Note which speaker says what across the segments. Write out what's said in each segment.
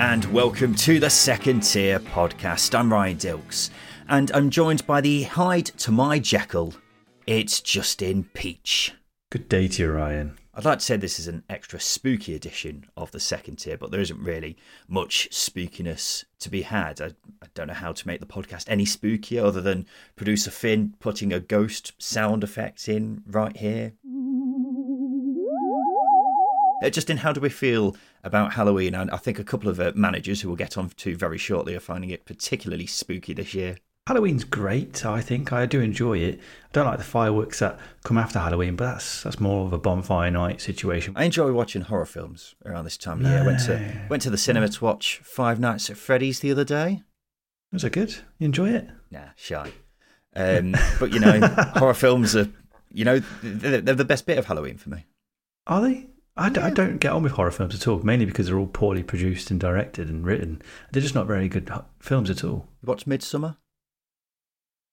Speaker 1: And welcome to the Second Tier Podcast. I'm Ryan Dilks, and I'm joined by the Hyde to my Jekyll. It's Justin Peach.
Speaker 2: Good day to you, Ryan.
Speaker 1: I'd like to say this is an extra spooky edition of the second tier, but there isn't really much spookiness to be had. I, I, don't know how to make the podcast any spookier other than producer Finn putting a ghost sound effect in right here. Uh, Justin, how do we feel about Halloween? And I think a couple of uh, managers who we'll get on to very shortly are finding it particularly spooky this year.
Speaker 2: Halloween's great. I think I do enjoy it. I don't like the fireworks that come after Halloween, but that's that's more of a bonfire night situation.
Speaker 1: I enjoy watching horror films around this time of year. I went to went to the cinema to watch Five Nights at Freddy's the other day.
Speaker 2: Was it good? You enjoy it?
Speaker 1: Nah, shy. Um, but you know, horror films are you know they're, they're the best bit of Halloween for me.
Speaker 2: Are they? I, d- I don't get on with horror films at all, mainly because they're all poorly produced and directed and written. They're just not very good films at all.
Speaker 1: You watched Midsommar?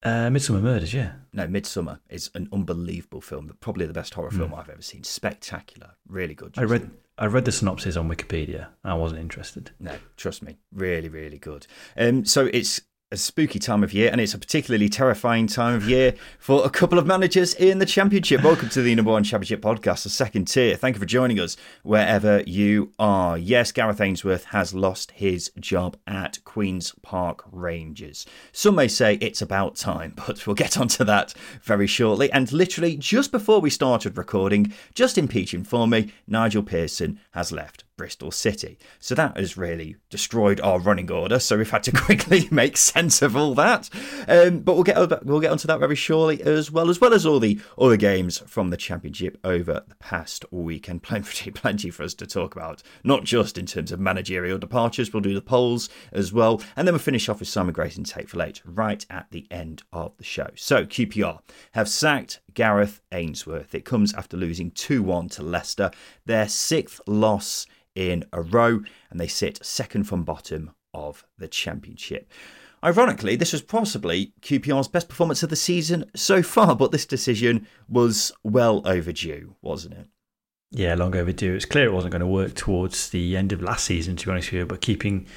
Speaker 2: Uh, Midsomer Murders, yeah.
Speaker 1: No, Midsommar is an unbelievable film. Probably the best horror film I've ever seen. Spectacular, really good.
Speaker 2: Hmm. I read I read the synopsis on Wikipedia. I wasn't interested.
Speaker 1: No, trust me, really, really good. Um, so it's a spooky time of year, and it's a particularly terrifying time of year for a couple of managers in the Championship. Welcome to the number one Championship podcast, the second tier. Thank you for joining us wherever you are. Yes, Gareth Ainsworth has lost his job at Queen's Park Rangers. Some may say it's about time, but we'll get onto that very shortly. And literally just before we started recording, Justin Peach informed me Nigel Pearson has left. Bristol City. So that has really destroyed our running order. So we've had to quickly make sense of all that. Um, but we'll get we'll get onto that very shortly as well, as well as all the other games from the championship over the past weekend. Plenty, plenty for us to talk about. Not just in terms of managerial departures. We'll do the polls as well, and then we'll finish off with Simon Grayson take for late right at the end of the show. So QPR have sacked Gareth Ainsworth. It comes after losing 2 1 to Leicester, their sixth loss in a row, and they sit second from bottom of the Championship. Ironically, this was possibly QPR's best performance of the season so far, but this decision was well overdue, wasn't it?
Speaker 2: Yeah, long overdue. It's clear it wasn't going to work towards the end of last season, to be honest with you, but keeping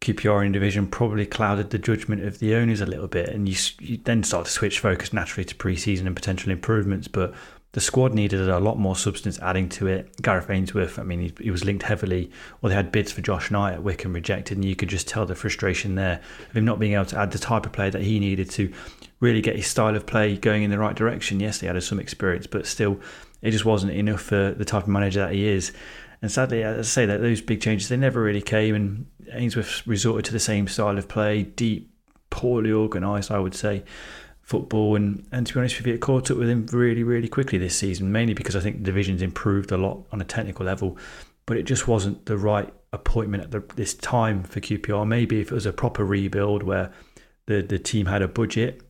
Speaker 2: QPR in division probably clouded the judgment of the owners a little bit, and you, you then start to switch focus naturally to pre-season and potential improvements. But the squad needed a lot more substance adding to it. Gareth Ainsworth, I mean, he, he was linked heavily, or they had bids for Josh Knight at Wycombe rejected, and you could just tell the frustration there of him not being able to add the type of player that he needed to really get his style of play going in the right direction. Yes, he had some experience, but still, it just wasn't enough for the type of manager that he is. And sadly, as I say, that those big changes they never really came, and Ainsworth resorted to the same style of play, deep, poorly organised, I would say, football. And, and to be honest with you, it caught up with him really, really quickly this season, mainly because I think the division's improved a lot on a technical level, but it just wasn't the right appointment at the, this time for QPR. Maybe if it was a proper rebuild where the, the team had a budget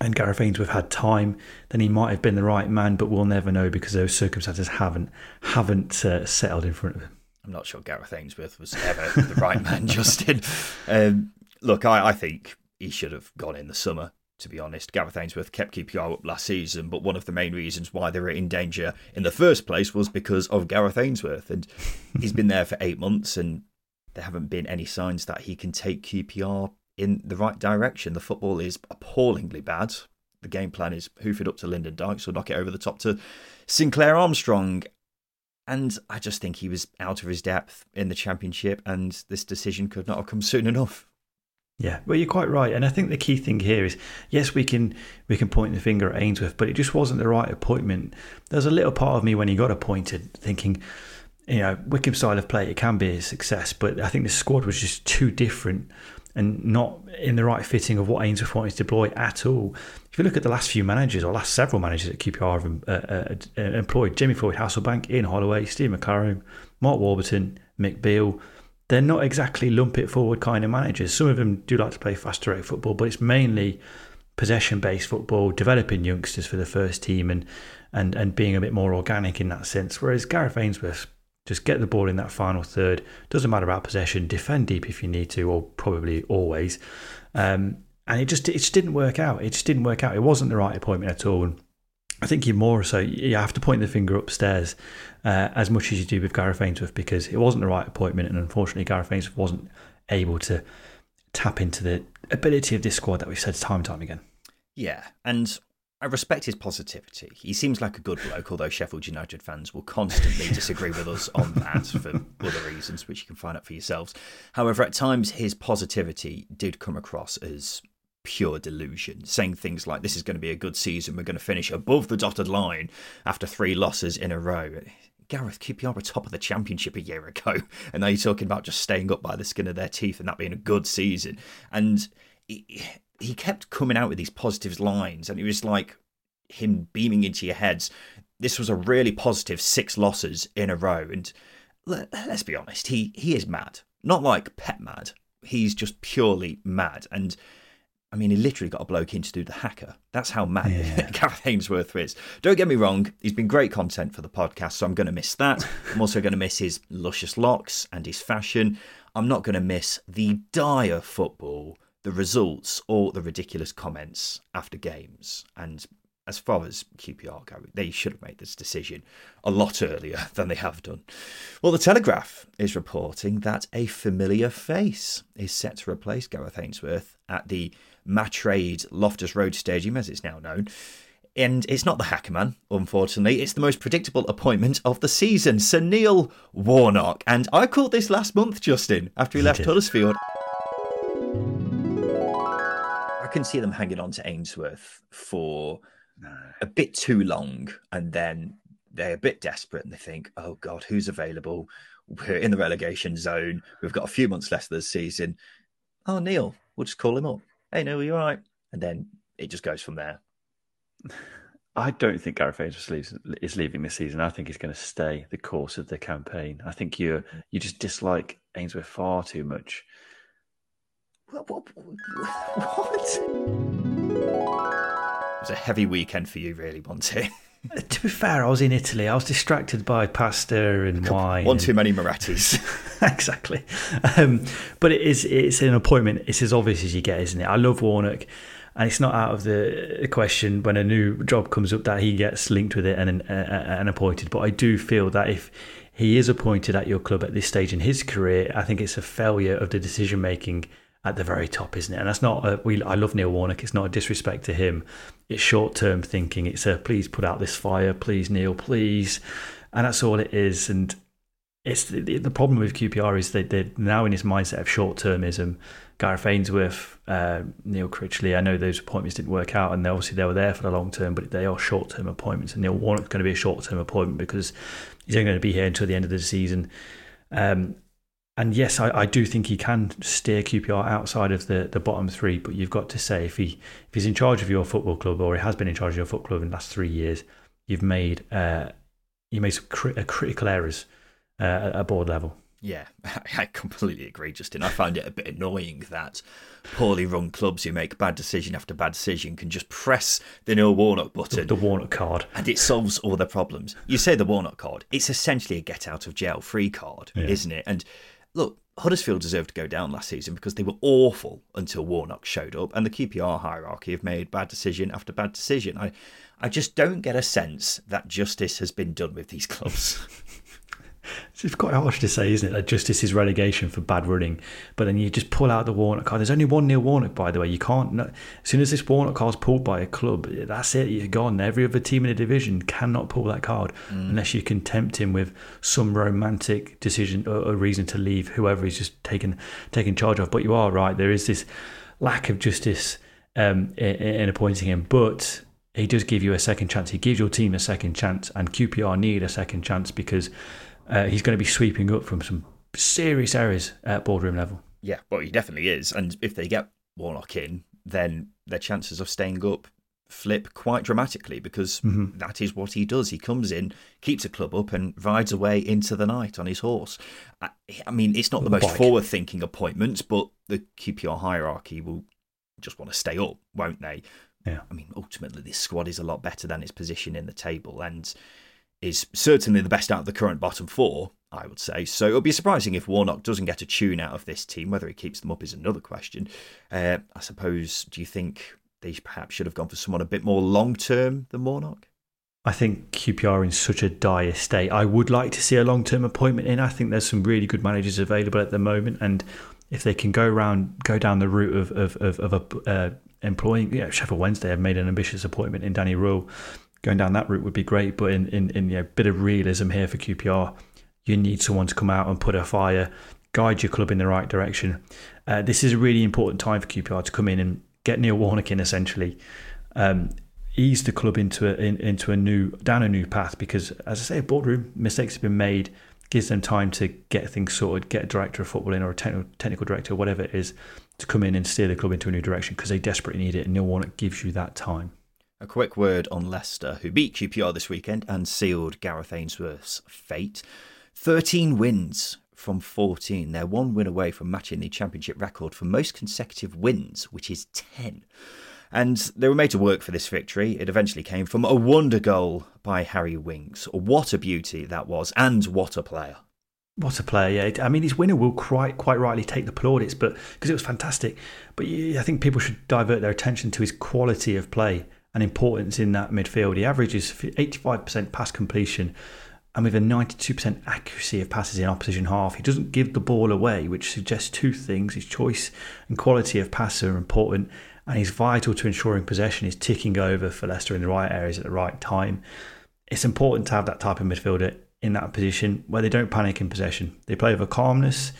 Speaker 2: and Gareth Ainsworth had time, then he might have been the right man, but we'll never know because those circumstances haven't haven't uh, settled in front of him.
Speaker 1: I'm not sure Gareth Ainsworth was ever the right man, Justin. Um, look, I, I think he should have gone in the summer. To be honest, Gareth Ainsworth kept QPR up last season, but one of the main reasons why they were in danger in the first place was because of Gareth Ainsworth, and he's been there for eight months, and there haven't been any signs that he can take QPR in the right direction. The football is appallingly bad. The game plan is hoof it up to Lyndon Dykes or knock it over the top to Sinclair Armstrong. And I just think he was out of his depth in the championship, and this decision could not have come soon enough.
Speaker 2: Yeah, well, you're quite right, and I think the key thing here is yes, we can we can point the finger at Ainsworth, but it just wasn't the right appointment. There's a little part of me when he got appointed thinking, you know, Wycombe style of play it can be a success, but I think the squad was just too different and not in the right fitting of what Ainsworth wanted to deploy at all. If you look at the last few managers or last several managers that QPR have uh, uh, uh, employed, Jamie Floyd Hasselbaink, Ian Holloway, Steve McClaren, Mark Warburton, Mick Beale they're not exactly lump it forward kind of managers. Some of them do like to play fast direct football, but it's mainly possession based football, developing youngsters for the first team and, and, and being a bit more organic in that sense. Whereas Gareth Ainsworth, just get the ball in that final third. Doesn't matter about possession. Defend deep if you need to, or probably always. Um, and it just it just didn't work out. It just didn't work out. It wasn't the right appointment at all. And I think you more so you have to point the finger upstairs uh, as much as you do with Gareth Ainsworth because it wasn't the right appointment, and unfortunately, Gareth Ainsworth wasn't able to tap into the ability of this squad that we've said time and time again.
Speaker 1: Yeah, and I respect his positivity. He seems like a good bloke, although Sheffield United fans will constantly disagree with us on that for other reasons, which you can find out for yourselves. However, at times his positivity did come across as pure delusion, saying things like, This is going to be a good season, we're going to finish above the dotted line after three losses in a row. Gareth QPR were top of the championship a year ago, and now you're talking about just staying up by the skin of their teeth and that being a good season. And he, kept coming out with these positive lines, and it was like him beaming into your heads. This was a really positive six losses in a row, and let, let's be honest, he he is mad. Not like pet mad. He's just purely mad, and I mean, he literally got a bloke in to do the hacker. That's how mad yeah. Gareth Ainsworth is. Don't get me wrong, he's been great content for the podcast, so I'm going to miss that. I'm also going to miss his luscious locks and his fashion. I'm not going to miss the dire football, the results, or the ridiculous comments after games. And as far as QPR go, they should have made this decision a lot earlier than they have done. Well, the Telegraph is reporting that a familiar face is set to replace Gareth Ainsworth at the Matrade Loftus Road Stadium, as it's now known. And it's not the Hackerman, unfortunately. It's the most predictable appointment of the season, Sir Neil Warnock. And I called this last month, Justin, after he left Huddersfield. Can see them hanging on to Ainsworth for a bit too long. And then they're a bit desperate and they think, oh, God, who's available? We're in the relegation zone. We've got a few months left of the season. Oh, Neil, we'll just call him up hey, no, you're right. And then it just goes from there.
Speaker 2: I don't think Gareth Ainsworth is leaving this season. I think he's going to stay the course of the campaign. I think you you just dislike Ainsworth far too much.
Speaker 1: What? what, what? It was a heavy weekend for you, really, Monty.
Speaker 2: to be fair, I was in Italy. I was distracted by pasta and wine.
Speaker 1: One too many Moretti's.
Speaker 2: exactly. Um, but it is it's an appointment. It's as obvious as you get, isn't it? I love Warnock, and it's not out of the question when a new job comes up that he gets linked with it and uh, and appointed. But I do feel that if he is appointed at your club at this stage in his career, I think it's a failure of the decision making at the very top, isn't it? And that's not a, we. I love Neil Warnock. It's not a disrespect to him. It's short term thinking. It's a please put out this fire, please Neil, please, and that's all it is. And it's the, the problem with QPR is that they're now in this mindset of short termism. Gareth Ainsworth, uh, Neil Critchley. I know those appointments didn't work out, and obviously they were there for the long term, but they are short term appointments. And Neil Warnock's going to be a short term appointment because he's only going to be here until the end of the season. Um, and yes, I, I, do think he can steer QPR outside of the, the bottom three. But you've got to say if he if he's in charge of your football club or he has been in charge of your football club in the last three years, you've made uh, you made some cri- uh, critical errors uh, at board level.
Speaker 1: Yeah, I completely agree, Justin. I find it a bit annoying that poorly run clubs who make bad decision after bad decision can just press the Neil Warnock button.
Speaker 2: The, the Warnock card.
Speaker 1: And it solves all their problems. You say the Warnock card, it's essentially a get out of jail free card, yeah. isn't it? And look, Huddersfield deserved to go down last season because they were awful until Warnock showed up, and the QPR hierarchy have made bad decision after bad decision. I, I just don't get a sense that justice has been done with these clubs.
Speaker 2: it's quite harsh to say, isn't it? That justice is relegation for bad running, but then you just pull out the Warnock card. There's only one Neil Warnock, by the way. You can't. No, as soon as this Warnock card's pulled by a club, that's it. You're gone. Every other team in the division cannot pull that card mm. unless you can tempt him with some romantic decision or, or reason to leave whoever he's just taken taken charge of. But you are right. There is this lack of justice um, in, in appointing him, but he does give you a second chance. He gives your team a second chance, and QPR need a second chance because uh, he's going to be sweeping up from some serious errors at boardroom level.
Speaker 1: Yeah, well, he definitely is. And if they get Warnock in, then their chances of staying up flip quite dramatically because mm-hmm. that is what he does. He comes in, keeps a club up, and rides away into the night on his horse. I, I mean, it's not the most forward thinking appointment, but the QPR hierarchy will just want to stay up, won't they?
Speaker 2: Yeah.
Speaker 1: I mean, ultimately, this squad is a lot better than its position in the table and is certainly the best out of the current bottom four, I would say. So it'll be surprising if Warnock doesn't get a tune out of this team. Whether he keeps them up is another question. Uh, I suppose, do you think they perhaps should have gone for someone a bit more long term than Warnock?
Speaker 2: I think QPR in such a dire state. I would like to see a long term appointment in. I think there's some really good managers available at the moment, and if they can go around, go down the route of of of, of uh, employing, yeah, Sheffield Wednesday have made an ambitious appointment in Danny Röhl. Going down that route would be great, but in in in you know, a bit of realism here for QPR, you need someone to come out and put a fire, guide your club in the right direction. Uh, this is a really important time for QPR to come in and get Neil Warnock in essentially. Um, ease the club into a in, into a new down a new path because as I say, a boardroom mistakes have been made gives them time to get things sorted, get a director of football in or a technical, technical director, whatever it is, to come in and steer the club into a new direction because they desperately need it. And Neil Warnock gives you that time.
Speaker 1: A quick word on Leicester, who beat QPR this weekend and sealed Gareth Ainsworth's fate. 13 wins from 14. They're one win away from matching the championship record for most consecutive wins, which is 10. And they were made to work for this victory. It eventually came from a wonder goal by Harry Winks. What a beauty that was, and what a player.
Speaker 2: What a player! Yeah, I mean, his winner will quite quite rightly take the plaudits, but because it was fantastic. But I think people should divert their attention to his quality of play and importance in that midfield. He averages 85% pass completion, and with a 92% accuracy of passes in opposition half, he doesn't give the ball away, which suggests two things: his choice and quality of pass are important, and he's vital to ensuring possession is ticking over for Leicester in the right areas at the right time. It's important to have that type of midfielder in that position where they don't panic in possession. They play with a calmness.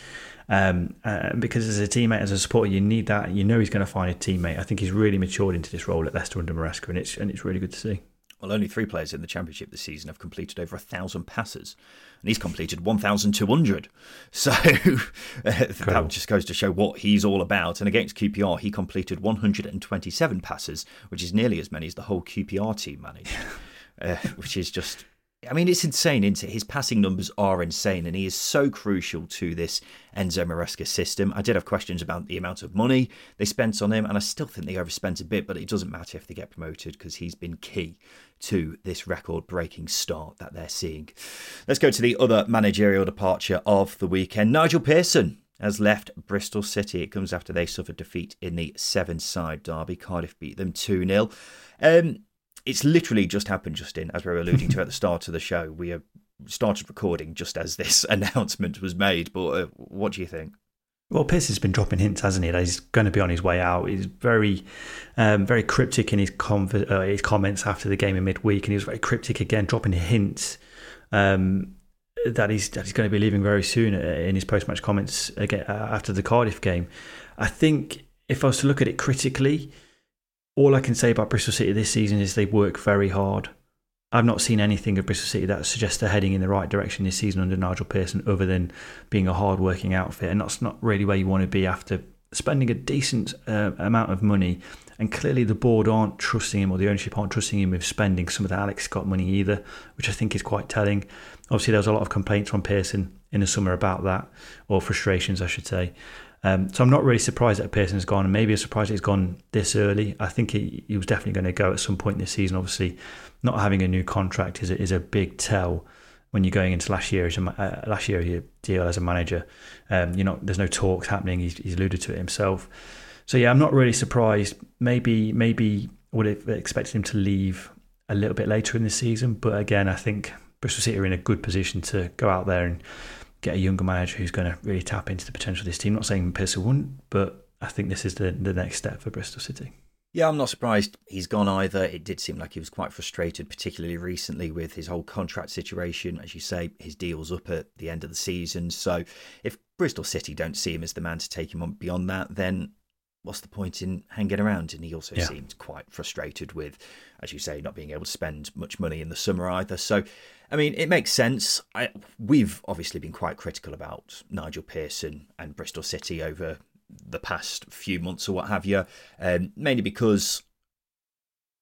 Speaker 2: Um, uh, because as a teammate, as a supporter, you need that. You know he's going to find a teammate. I think he's really matured into this role at Leicester under Maresca, and it's and it's really good to see.
Speaker 1: Well, only three players in the Championship this season have completed over a thousand passes, and he's completed 1,200. So uh, that just goes to show what he's all about. And against QPR, he completed 127 passes, which is nearly as many as the whole QPR team managed, uh, which is just I mean, it's insane, isn't it? His passing numbers are insane, and he is so crucial to this Enzo Maresca system. I did have questions about the amount of money they spent on him, and I still think they overspent a bit, but it doesn't matter if they get promoted because he's been key to this record breaking start that they're seeing. Let's go to the other managerial departure of the weekend. Nigel Pearson has left Bristol City. It comes after they suffered defeat in the Severnside derby. Cardiff beat them 2 0. Um, it's literally just happened, Justin, as we were alluding to at the start of the show. We have started recording just as this announcement was made. But uh, what do you think?
Speaker 2: Well, Pierce has been dropping hints, hasn't he? That he's going to be on his way out. He's very, um, very cryptic in his, uh, his comments after the game in midweek, and he was very cryptic again, dropping hints um, that he's that he's going to be leaving very soon uh, in his post-match comments again uh, after the Cardiff game. I think if I was to look at it critically, all I can say about Bristol City this season is they work very hard. I've not seen anything of Bristol City that suggests they're heading in the right direction this season under Nigel Pearson, other than being a hard-working outfit, and that's not really where you want to be after spending a decent uh, amount of money. And clearly, the board aren't trusting him, or the ownership aren't trusting him with spending some of the Alex Scott money either, which I think is quite telling. Obviously, there was a lot of complaints from Pearson in the summer about that, or frustrations, I should say. Um, so I'm not really surprised that Pearson's gone, and maybe a surprise he's gone this early. I think he, he was definitely going to go at some point this season. Obviously, not having a new contract is a, is a big tell when you're going into last year as a, uh, last year deal as a manager. Um, you know, there's no talks happening. He's, he's alluded to it himself. So yeah, I'm not really surprised. Maybe maybe would have expected him to leave a little bit later in the season, but again, I think Bristol City are in a good position to go out there and get a younger manager who's going to really tap into the potential of this team. Not saying Pearson wouldn't, but I think this is the the next step for Bristol City.
Speaker 1: Yeah, I'm not surprised he's gone either. It did seem like he was quite frustrated, particularly recently with his whole contract situation. As you say, his deal's up at the end of the season. So if Bristol City don't see him as the man to take him on beyond that, then what's the point in hanging around? And he also yeah. seemed quite frustrated with, as you say, not being able to spend much money in the summer either. So, I mean, it makes sense. I, we've obviously been quite critical about Nigel Pearson and Bristol City over the past few months or what have you, um, mainly because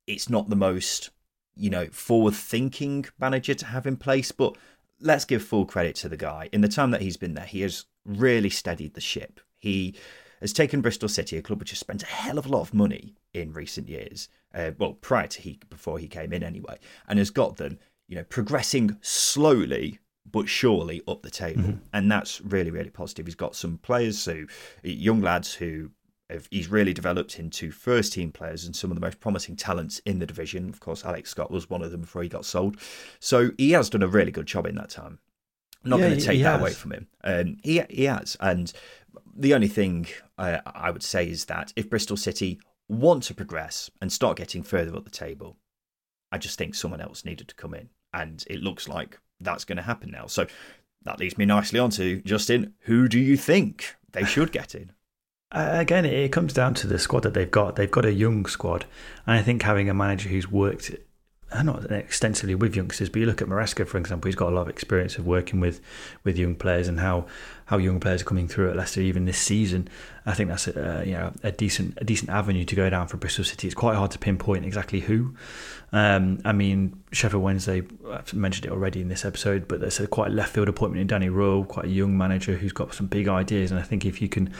Speaker 1: it's not the most, you know, forward thinking manager to have in place. But let's give full credit to the guy. In the time that he's been there, he has really steadied the ship. He has taken Bristol City, a club which has spent a hell of a lot of money in recent years, uh, well, prior to he, before he came in anyway, and has got them, you know, progressing slowly but surely up the table. Mm-hmm. And that's really, really positive. He's got some players who, young lads who have, he's really developed into first team players and some of the most promising talents in the division. Of course, Alex Scott was one of them before he got sold. So he has done a really good job in that time. I'm not yeah, going to take that has. away from him. Um, he, he has. And the only thing I, I would say is that if Bristol City want to progress and start getting further up the table, I just think someone else needed to come in. And it looks like that's going to happen now. So that leads me nicely on to Justin. Who do you think they should get in?
Speaker 2: Uh, again, it comes down to the squad that they've got. They've got a young squad, and I think having a manager who's worked not extensively with youngsters, but you look at Maresca, for example, he's got a lot of experience of working with, with young players and how, how young players are coming through at Leicester even this season. I think that's a, you know a decent a decent avenue to go down for Bristol City. It's quite hard to pinpoint exactly who. Um, I mean, Sheffield Wednesday, I've mentioned it already in this episode, but there's a quite left field appointment in Danny Röhl, quite a young manager who's got some big ideas, and I think if you can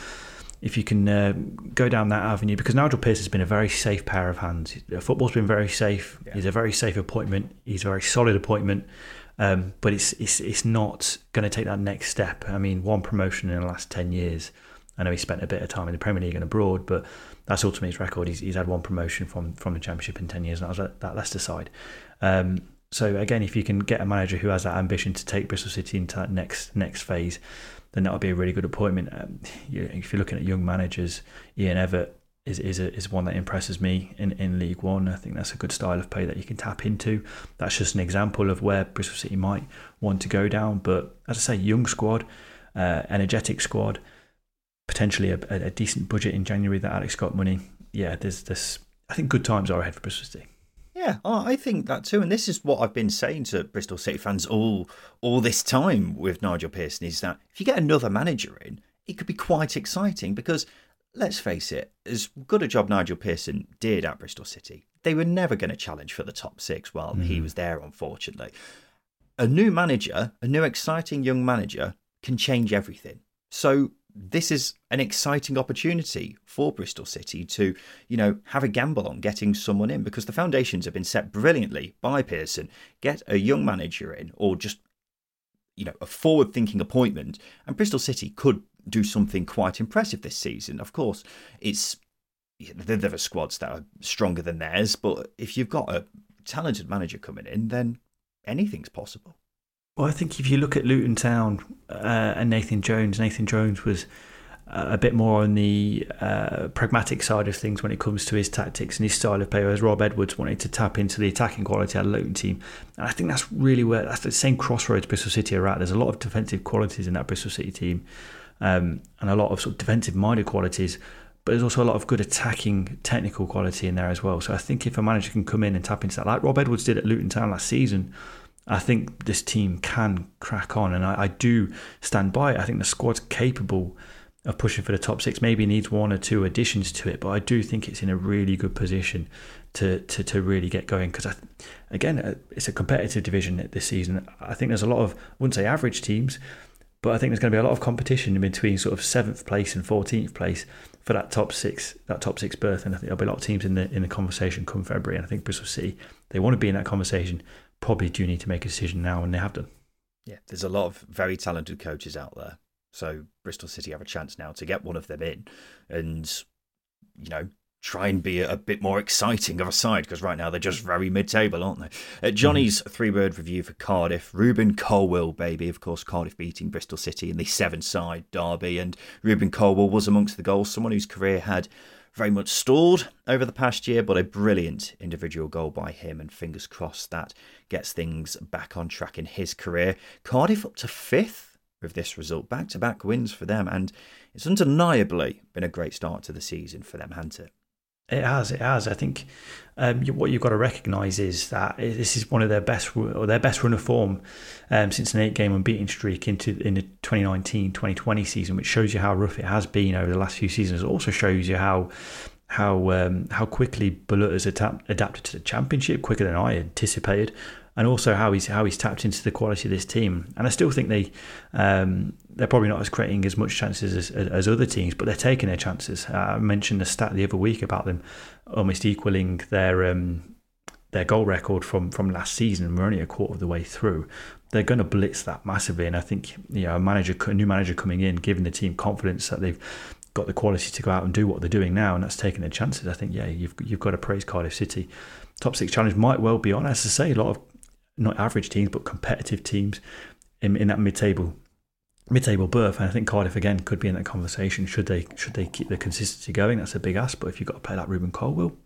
Speaker 2: if you can uh, go down that avenue, because Nigel Pearce has been a very safe pair of hands. Football's been very safe. Yeah. He's a very safe appointment. He's a very solid appointment. Um, but it's it's it's not going to take that next step. I mean, one promotion in the last ten years. I know he spent a bit of time in the Premier League and abroad, but that's ultimately his record. He's, he's had one promotion from from the Championship in ten years, and that was at that Leicester side. Um, so again, if you can get a manager who has that ambition to take Bristol City into that next next phase, then that would be a really good appointment. Um, you, if you're looking at young managers, Ian Evatt is is, a, is one that impresses me in, in League One. I think that's a good style of play that you can tap into. That's just an example of where Bristol City might want to go down. But as I say, young squad, uh, energetic squad, potentially a, a, decent budget in January. That Alex Scott money, yeah. There's this. I think good times are ahead for Bristol City.
Speaker 1: Yeah, I think that too. And this is what I've been saying to Bristol City fans all all this time with Nigel Pearson is that if you get another manager in, it could be quite exciting because let's face it, as good a job Nigel Pearson did at Bristol City, they were never going to challenge for the top six while mm. he was there, unfortunately. A new manager, a new exciting young manager, can change everything. So this is an exciting opportunity for Bristol City to, you know, have a gamble on getting someone in because the foundations have been set brilliantly by Pearson. Get a young manager in or just, you know, a forward thinking appointment, and Bristol City could do something quite impressive this season. Of course, it's there are squads that are stronger than theirs, but if you've got a talented manager coming in, then anything's possible.
Speaker 2: Well, I think if you look at Luton Town uh, and Nathan Jones, Nathan Jones was uh, a bit more on the uh, pragmatic side of things when it comes to his tactics and his style of play, whereas Rob Edwards wanted to tap into the attacking quality of the Luton team. And I think that's really where that's the same crossroads Bristol City are at. There's a lot of defensive qualities in that Bristol City team, um, and a lot of sort of defensive minded qualities. But there's also a lot of good attacking technical quality in there as well. So I think if a manager can come in and tap into that, like Rob Edwards did at Luton Town last season, I think this team can crack on, and I, I, do stand by it. I think the squad's capable of pushing for the top six. Maybe needs one or two additions to it, but I do think it's in a really good position to to, to really get going. Because again, uh, it's a competitive division this season. I think there's a lot of I wouldn't say average teams, but I think there's going to be a lot of competition in between sort of seventh place and fourteenth place for that top six that top six berth. And I think there'll be a lot of teams in the in the conversation come February. And I think Bristol City they want to be in that conversation probably do need to make a decision now, and they have done.
Speaker 1: Yeah, there's a lot of very talented coaches out there. So Bristol City have a chance now to get one of them in, and you know try and be a, bit more exciting of a side because right now they're just very mid-table, aren't they? Uh, Johnny's mm. three-word review for Cardiff: Rubin Colwill, baby, of course. Cardiff beating Bristol City in the Severnside derby, and Rubin Colwill was amongst the goals. Someone whose career had very much stalled over the past year, but a brilliant individual goal by him, and fingers crossed that gets things back on track in his career. Cardiff up to fifth with this result, back-to-back wins for them, and it's undeniably been a great start to the season for them, hasn't it?
Speaker 2: It has, it has. I think um, what you've got to recognise is that this is one of their best or their best run of form um, since an eight-game unbeaten streak into in the 2019-2020 season, which shows you how rough it has been over the last few seasons. It also shows you how how um, how quickly Bulut has adapted to the championship quicker than I anticipated and also how he's how he's tapped into the quality of this team. And I still think they um, they're probably not as creating as much chances as, as other teams, but they're taking their chances. Uh, I mentioned the stat the other week about them almost equaling their um, their goal record from from last season. We're only a quarter of the way through. They're going to blitz that massively, and I think you know a manager, a new manager coming in, giving the team confidence that they've got the quality to go out and do what they're doing now, and that's taking their chances. I think yeah, you've you've got to praise Cardiff City. Top six challenge might well be on. As I say, a lot of not average teams, but competitive teams in, in that mid-table mid-table berth. And I think Cardiff again could be in that conversation. Should they should they keep the consistency going? That's a big ask. But if you've got to play like Rubin Colwill,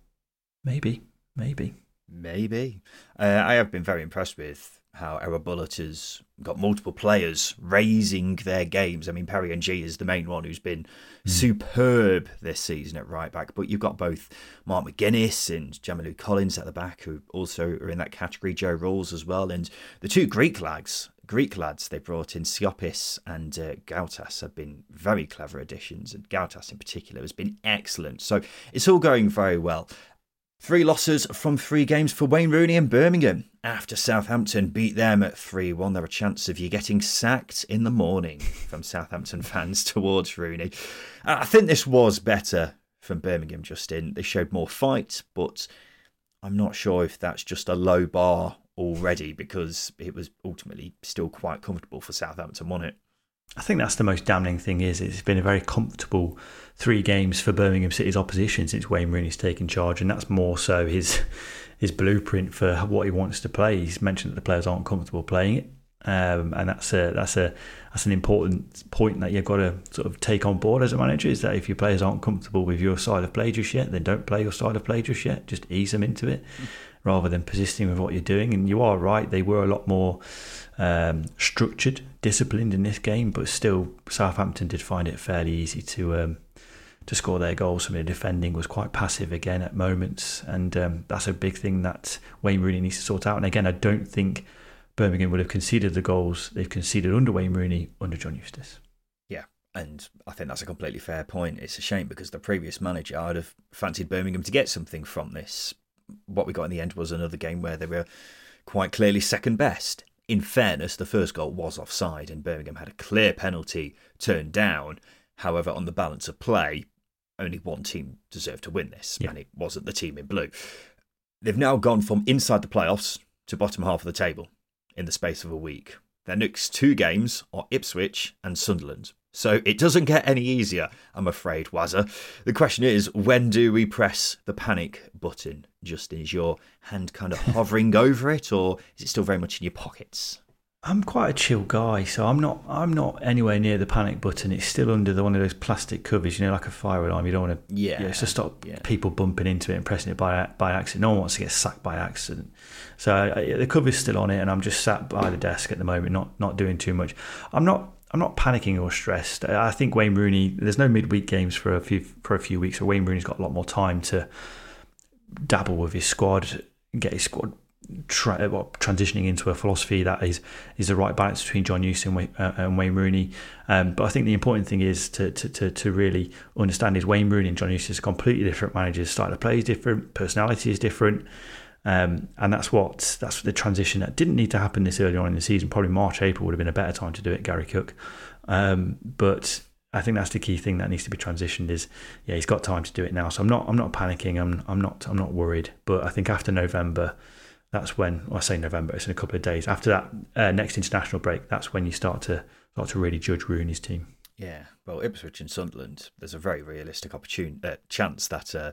Speaker 2: maybe, maybe,
Speaker 1: maybe. Uh, I have been very impressed with how Erol Bulut has got multiple players raising their games. I mean, Perry Ng is the main one who's been mm. superb this season at right back, but you've got both Mark McGuinness and Jamilu Collins at the back, who also are in that category. Joe Ralls as well, and the two Greek lads. Greek lads they brought in Siopis and uh, Goutas have been very clever additions, and Goutas in particular has been excellent. So it's all going very well. Three losses from three games for Wayne Rooney and Birmingham. After Southampton beat them at 3 1, there are chances of you getting sacked in the morning from Southampton fans towards Rooney. I think this was better from Birmingham, Justin. They showed more fight, but I'm not sure if that's just a low bar already because it was ultimately still quite comfortable for Southampton, wasn't it?
Speaker 2: I think that's the most damning thing is it's been a very comfortable three games for Birmingham City's opposition since Wayne Rooney's taken charge, and that's more so his his blueprint for what he wants to play. He's mentioned that the players aren't comfortable playing it, um, and that's a that's a that's an important point that you've got to sort of take on board as a manager. Is that if your players aren't comfortable with your style of play just yet, then don't play your style of play just yet. Just ease them into it, mm. rather than persisting with what you're doing. And you are right; they were a lot more um, structured, disciplined in this game, but still Southampton did find it fairly easy to um, to score their goals. Of the defending was quite passive again at moments, and um, that's a big thing that Wayne Rooney needs to sort out. And again, I don't think Birmingham would have conceded the goals they've conceded under Wayne Rooney under John Eustace.
Speaker 1: Yeah, and I think that's a completely fair point. It's a shame because the previous manager, I'd have fancied Birmingham to get something from this. What we got in the end was another game where they were quite clearly second best. In fairness, the first goal was offside, and Birmingham had a clear penalty turned down. However, on the balance of play, only one team deserved to win this, yeah. and it wasn't the team in blue. They've now gone from inside the playoffs to bottom half of the table in the space of a week. Their next two games are Ipswich and Sunderland. So it doesn't get any easier, I'm afraid, Wazza. The question is, when do we press the panic button? Justin, is your hand kind of hovering over it, or is it still very much in your pockets?
Speaker 2: I'm quite a chill guy, so I'm not. I'm not anywhere near the panic button. It's still under the one of those plastic covers, you know, like a fire alarm. You don't want to. Yeah. Know, to stop yeah. people bumping into it and pressing it by by accident. No one wants to get sacked by accident. So I, the cover's still on it, and I'm just sat by the desk at the moment, not not doing too much. I'm not. I'm not panicking or stressed. I think Wayne Rooney. There's no midweek games for a few for a few weeks, so Wayne Rooney's got a lot more time to dabble with his squad, get his squad tra- well, transitioning into a philosophy that is is the right balance between John Eustace and, Wayne, uh, and Wayne Rooney. Um, but I think the important thing is to, to, to, to, really understand is Wayne Rooney and John Eustace are completely different managers. Style of play is different, personality is different. Um, and that's what that's the transition that didn't need to happen this early on in the season. Probably March, April would have been a better time to do it. Gary Cook, um, but I think that's the key thing that needs to be transitioned. Is yeah, he's got time to do it now. So I'm not I'm not panicking. I'm I'm not I'm not worried. But I think after November, that's when well, I say November. It's in a couple of days after that uh, next international break. That's when you start to start to really judge Rooney's team.
Speaker 1: Yeah, well, Ipswich and Sunderland, there's a very realistic opportunity uh, chance that uh,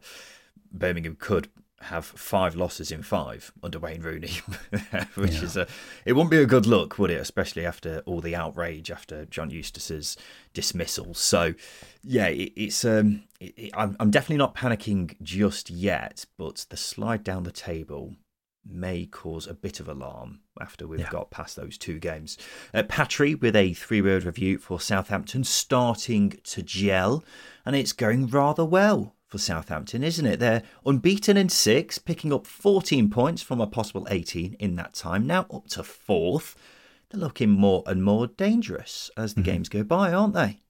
Speaker 1: Birmingham could have five losses in five under Wayne Rooney, which yeah. is a it wouldn't be a good look, would it? Especially after all the outrage after John Eustace's dismissal. So, yeah, it, it's um, it, it, I'm, I'm definitely not panicking just yet, but the slide down the table may cause a bit of alarm after we've yeah. got past those two games. Uh, Patry with a three word review for Southampton starting to gel, and it's going rather well for Southampton, isn't it? They're unbeaten in six, picking up 14 points from a possible 18 in that time, now up to fourth. They're looking more and more dangerous as the mm-hmm. games go by, aren't they?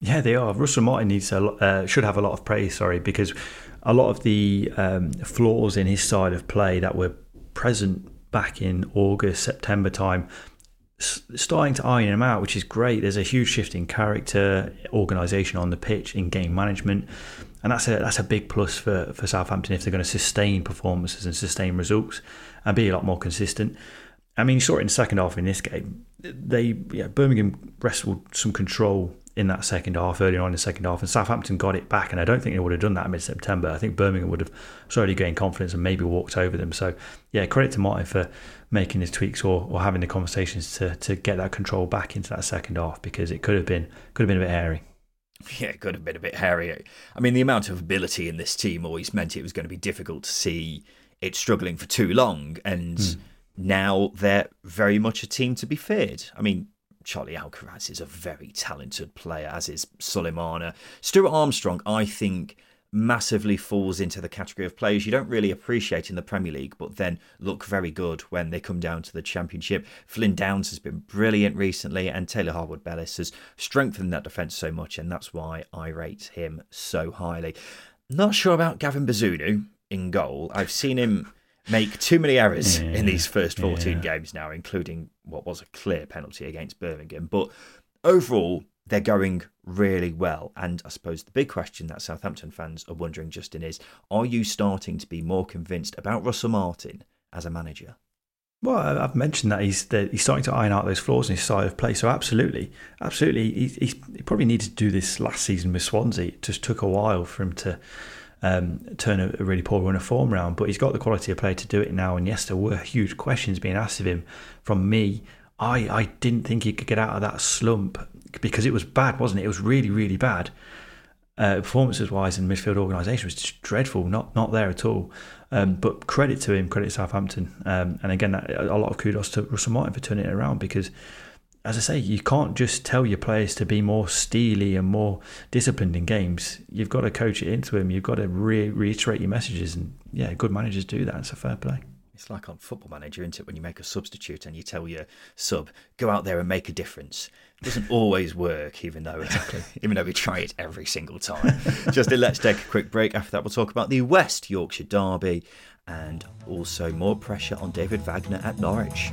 Speaker 2: Yeah, they are. Russell Martin needs a, uh, should have a lot of praise, sorry, because a lot of the um, flaws in his side of play that were present back in August, September time, starting to iron him out, which is great. There's a huge shift in character, organisation on the pitch, in game management and that's a that's a big plus for, for Southampton if they're going to sustain performances and sustain results and be a lot more consistent. I mean, you saw it in the second half in this game. They yeah, Birmingham wrestled some control in that second half, early on in the second half, and Southampton got it back. And I don't think they would have done that mid September. I think Birmingham would have slowly gained confidence and maybe walked over them. So, yeah, credit to Martin for making his tweaks or, or having the conversations to to get that control back into that second half because it could have been could have been a bit hairy.
Speaker 1: Yeah, it could have been a bit hairy. I mean, the amount of ability in this team always meant it was going to be difficult to see it struggling for too long. And mm. now they're very much a team to be feared. I mean, Charlie Alcaraz is a very talented player, as is Sulemana. Stuart Armstrong, I think, massively falls into the category of players you don't really appreciate in the Premier League, but then look very good when they come down to the Championship. Flynn Downes has been brilliant recently, and Taylor Harwood Bellis has strengthened that defence so much, and that's why I rate him so highly. Not sure about Gavin Bazunu in goal. I've seen him make too many errors yeah, in these first 14 yeah. games now, including what was a clear penalty against Birmingham. But overall, they're going really well. And I suppose the big question that Southampton fans are wondering, Justin, is are you starting to be more convinced about Russell Martin as a manager?
Speaker 2: Well, I've mentioned that he's that he's starting to iron out those flaws in his side of play. So absolutely, absolutely, he, he, he probably needed to do this last season with Swansea. It just took a while for him to um, turn a, a, really poor run of form around. But he's got the quality of play to do it now. And yes, there were huge questions being asked of him from me. I, I didn't think he could get out of that slump because it was bad, wasn't it? It was really, really bad. Uh, performances wise and midfield organisation was just dreadful, not not there at all. Um, but credit to him, credit to Southampton, um, and again, a lot of kudos to Russell Martin for turning it around because, as I say, you can't just tell your players to be more steely and more disciplined in games. You've got to coach it into them. You've got to re- reiterate your messages, and yeah, good managers do that. It's a fair play.
Speaker 1: It's like on Football Manager, isn't it? When you make a substitute and you tell your sub, go out there and make a difference. It doesn't always work, even though exactly. even though we try it every single time. Just let's take a quick break. After that, we'll talk about the West Yorkshire Derby and also more pressure on David Wagner at Norwich.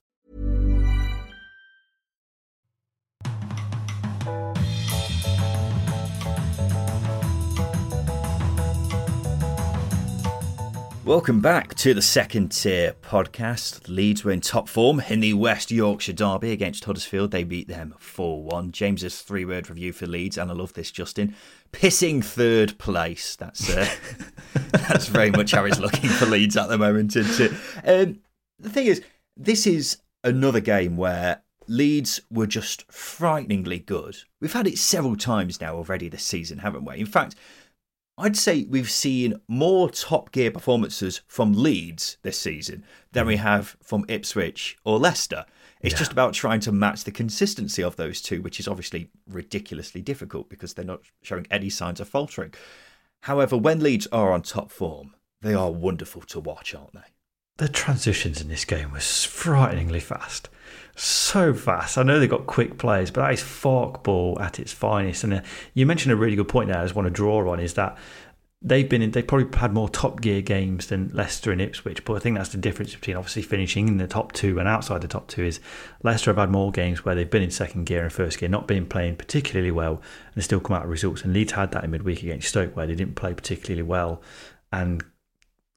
Speaker 1: Welcome back to the second tier podcast. Leeds were in top form in the West Yorkshire Derby against Huddersfield. They beat them 4 1. James's three word review for Leeds, and I love this, Justin. Pissing third place. That's uh, that's very much how it's looking for Leeds at the moment, isn't it? Um, the thing is, this is another game where Leeds were just frighteningly good. We've had it several times now already this season, haven't we? In fact, I'd say we've seen more top gear performances from Leeds this season than we mm. have from Ipswich or Leicester. It's
Speaker 2: Yeah.
Speaker 1: just about trying to match the consistency of those two, which is obviously ridiculously difficult because they're not showing any signs of faltering. However, when Leeds are on top form, they are wonderful to watch, aren't they?
Speaker 2: The transitions in this game was frighteningly fast. So fast. I know they've got quick players, but that is fork ball at its finest. And uh, you mentioned a really good point there. I just want to draw on is that they've been in, they probably had more top gear games than Leicester and Ipswich. But I think that's the difference between obviously finishing in the top two and outside the top two is Leicester have had more games where they've been in second gear and first gear, not been playing particularly well, and they still come out with results. And Leeds had that in midweek against Stoke where they didn't play particularly well and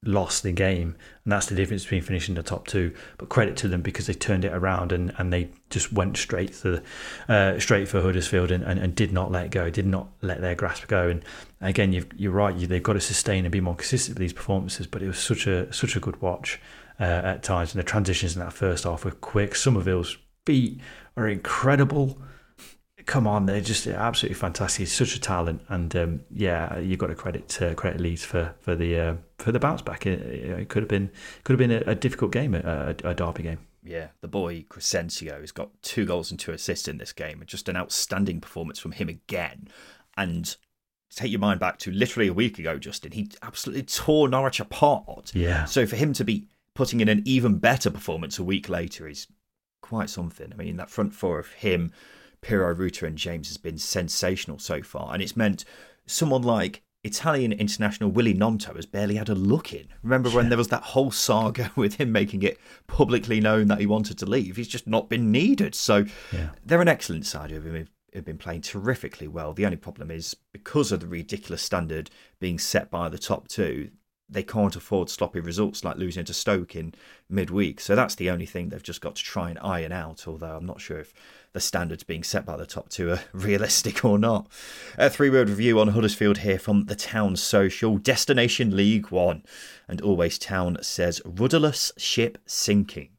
Speaker 2: lost the game, and that's the difference between finishing the top two. But credit to them because they turned it around and, and they just went straight the, uh, straight for Huddersfield and, and, and did not let go, did not let their grasp go. And again, you've, you're right, you, they've got to sustain and be more consistent with these performances. But it was such a such a good watch uh, at times, and the transitions in that first half were quick. Summerville's feet are incredible come on, they're just absolutely fantastic. He's such a talent, and um, yeah, you've got to credit uh, credit Leeds for for the uh, for the bounce back. It, it could have been could have been a, a difficult game, a, a derby game.
Speaker 1: Yeah, the boy Crysencio has got two goals and two assists in this game, and just an outstanding performance from him again. And take your mind back to literally a week ago, Justin, he absolutely tore Norwich apart.
Speaker 2: Yeah.
Speaker 1: So for him to be putting in an even better performance a week later is quite something. I mean, that front four of him, Piroe Rutter, and James has been sensational so far, and it's meant someone like Italian international Willy Gnonto has barely had a look in. Remember when there was that whole saga with him making it publicly known that he wanted to leave? He's just not been needed. So
Speaker 2: Yeah.
Speaker 1: they're an excellent side have been, have been playing terrifically well. The only problem is because of the ridiculous standard being set by the top two, they can't afford sloppy results like losing to Stoke in midweek. So that's the only thing they've just got to try and iron out. Although I'm not sure if the standards being set by the top two are realistic or not. A three word review on Huddersfield here from the Town Social Destination League One. And Always Town says rudderless ship sinking.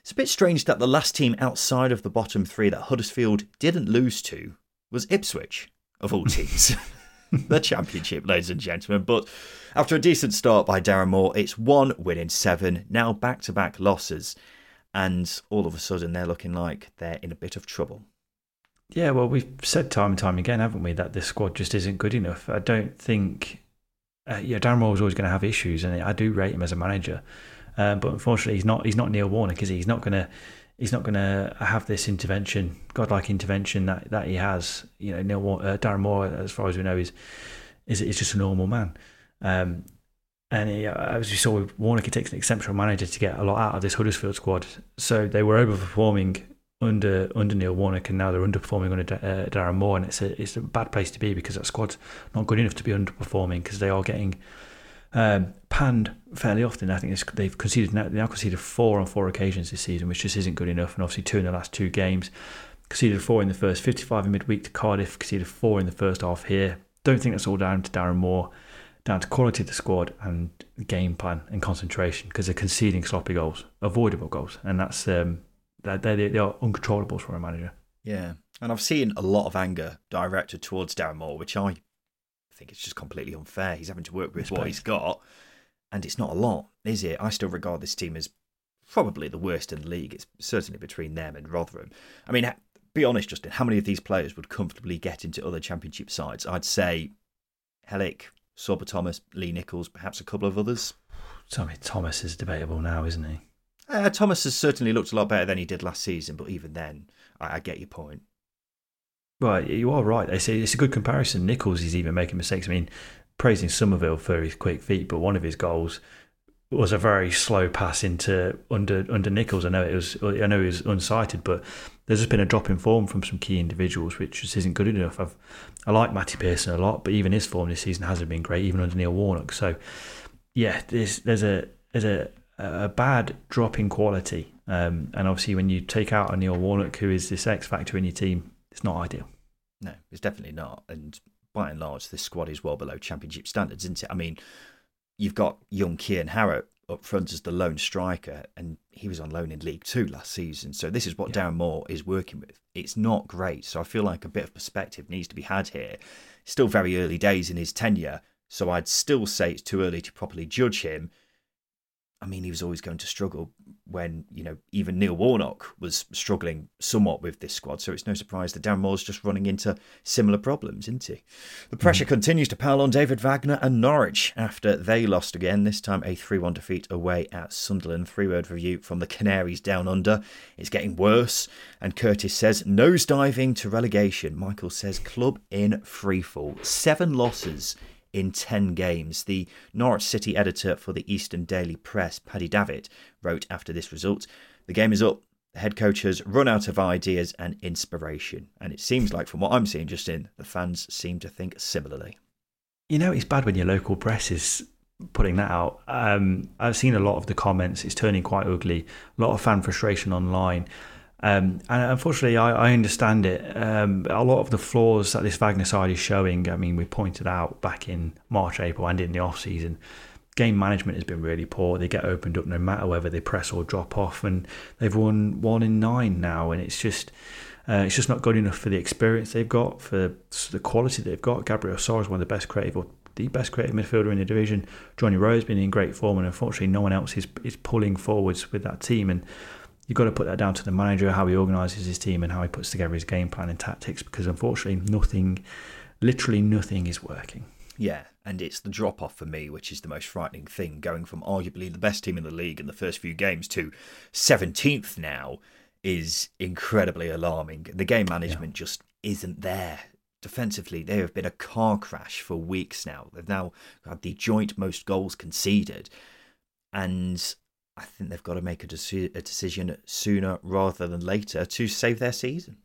Speaker 1: It's a bit strange that the last team outside of the bottom three that Huddersfield didn't lose to was Ipswich, of all teams. the championship, ladies and gentlemen. But after a decent start by Darren Moore, it's one win in seven, now back to back losses. And all of a sudden, they're looking like they're in a bit of trouble.
Speaker 2: Yeah, well, we've said time and time again, haven't we, that this squad just isn't good enough. I don't think, uh, yeah, Darren Moore is always going to have issues, and I do rate him as a manager, um, but unfortunately, he's not. He's not Neil Warnock, is he? He's not going to. He's not going to have this intervention, godlike intervention that, that he has. You know, Neil uh, Darren Moore, as far as we know, is is is just a normal man. Um, and he, as we saw with Warnock, it takes an exceptional manager to get a lot out of this Huddersfield squad. So they were overperforming under under Neil Warnock, and now they're underperforming under uh, Darren Moore, and it's a it's a bad place to be because that squad's not good enough to be underperforming because they are getting um, panned fairly often. I think they've conceded now, now conceded four on four occasions this season, which just isn't good enough, and obviously two in the last two games. Conceded four in the first, 55 in midweek to Cardiff. Conceded four in the first half here. Don't think that's all down to Darren Moore, down to quality of the squad and game plan and concentration because they're conceding sloppy goals, avoidable goals, and that's um, they they they are uncontrollables for a manager.
Speaker 1: Yeah. And I've seen a lot of anger directed towards Darren Moore, which I think it's just completely unfair. He's having to work with what he's got, and it's not a lot, is it? I still regard this team as probably the worst in the league. It's certainly between them and Rotherham. I mean, be honest, Justin, how many of these players would comfortably get into other championship sides? I'd say Helik, Sorba Thomas, Lee Nicholls, perhaps a couple of others.
Speaker 2: I mean, Thomas is debatable now, isn't he?
Speaker 1: Uh, Thomas has certainly looked a lot better than he did last season, but even then, I, I get your point.
Speaker 2: Well, you are right. They say it's a good comparison. Nicholls is even making mistakes. I mean, praising Summerville for his quick feet, but one of his goals was a very slow pass into under under Nicholls. I know it was I know he was unsighted, but there's just been a drop in form from some key individuals, which just isn't good enough. I've, I like Matty Pearson a lot, but even his form this season hasn't been great, even under Neil Warnock. So, yeah, there's there's a there's a a bad drop in quality, um, and obviously when you take out a Neil Warnock, who is this X factor in your team, it's not ideal.
Speaker 1: No, it's definitely not. And by and large, this squad is well below championship standards, isn't it? I mean, you've got young Kian Harratt up front as the lone striker, and he was on loan in League Two last season. So this is what
Speaker 2: Yeah.
Speaker 1: Darren Moore is working with. It's not great. So I feel like a bit of perspective needs to be had here. Still very early days in his tenure. So I'd still say it's too early to properly judge him. I mean, he was always going to struggle when, you know, even Neil Warnock was struggling somewhat with this squad. So it's no surprise that Dan Moore's just running into similar problems, isn't he? The pressure mm. continues to pile on David Wagner and Norwich after they lost again, this time a 3 1 defeat away at Sunderland. Three word review from the Canaries down under. It's getting worse. And Curtis says, nosediving to relegation. Michael says, club in freefall. Seven losses in 10 games. The Norwich City editor for the Eastern Daily Press, Paddy Davitt, wrote after this result The game is up. The head coach has run out of ideas and inspiration. And it seems like, from what I'm seeing just in, the fans seem to think similarly.
Speaker 2: You know, it's bad when your local press is putting that out. Um, I've seen a lot of the comments. It's turning quite ugly. A lot of fan frustration online. Um, and unfortunately, I, I understand it. Um, a lot of the flaws that this Wagner side is showing, I mean, we pointed out back in March, April, and in the off season. Game management has been really poor. They get opened up no matter whether they press or drop off, and they've won one in nine now. And it's just, uh, it's just not good enough for the experience they've got, for the quality they've got. Gabriel Sara is one of the best creative, or the best creative midfielder in the division. Johnny Rowe has been in great form, and unfortunately, no one else is is pulling forwards with that team. And you've got to put that down to the manager, how he organises his team and how he puts together his game plan and tactics because unfortunately nothing, literally nothing is working.
Speaker 1: Yeah, and it's the drop off for me, which is the most frightening thing, going from arguably the best team in the league in the first few games to 17th now is incredibly alarming. The game management yeah. just isn't there. Defensively, they have been a car crash for weeks now. They've now had the joint most goals conceded. And I think they've got to make a, deci- a decision sooner rather than later to save their season.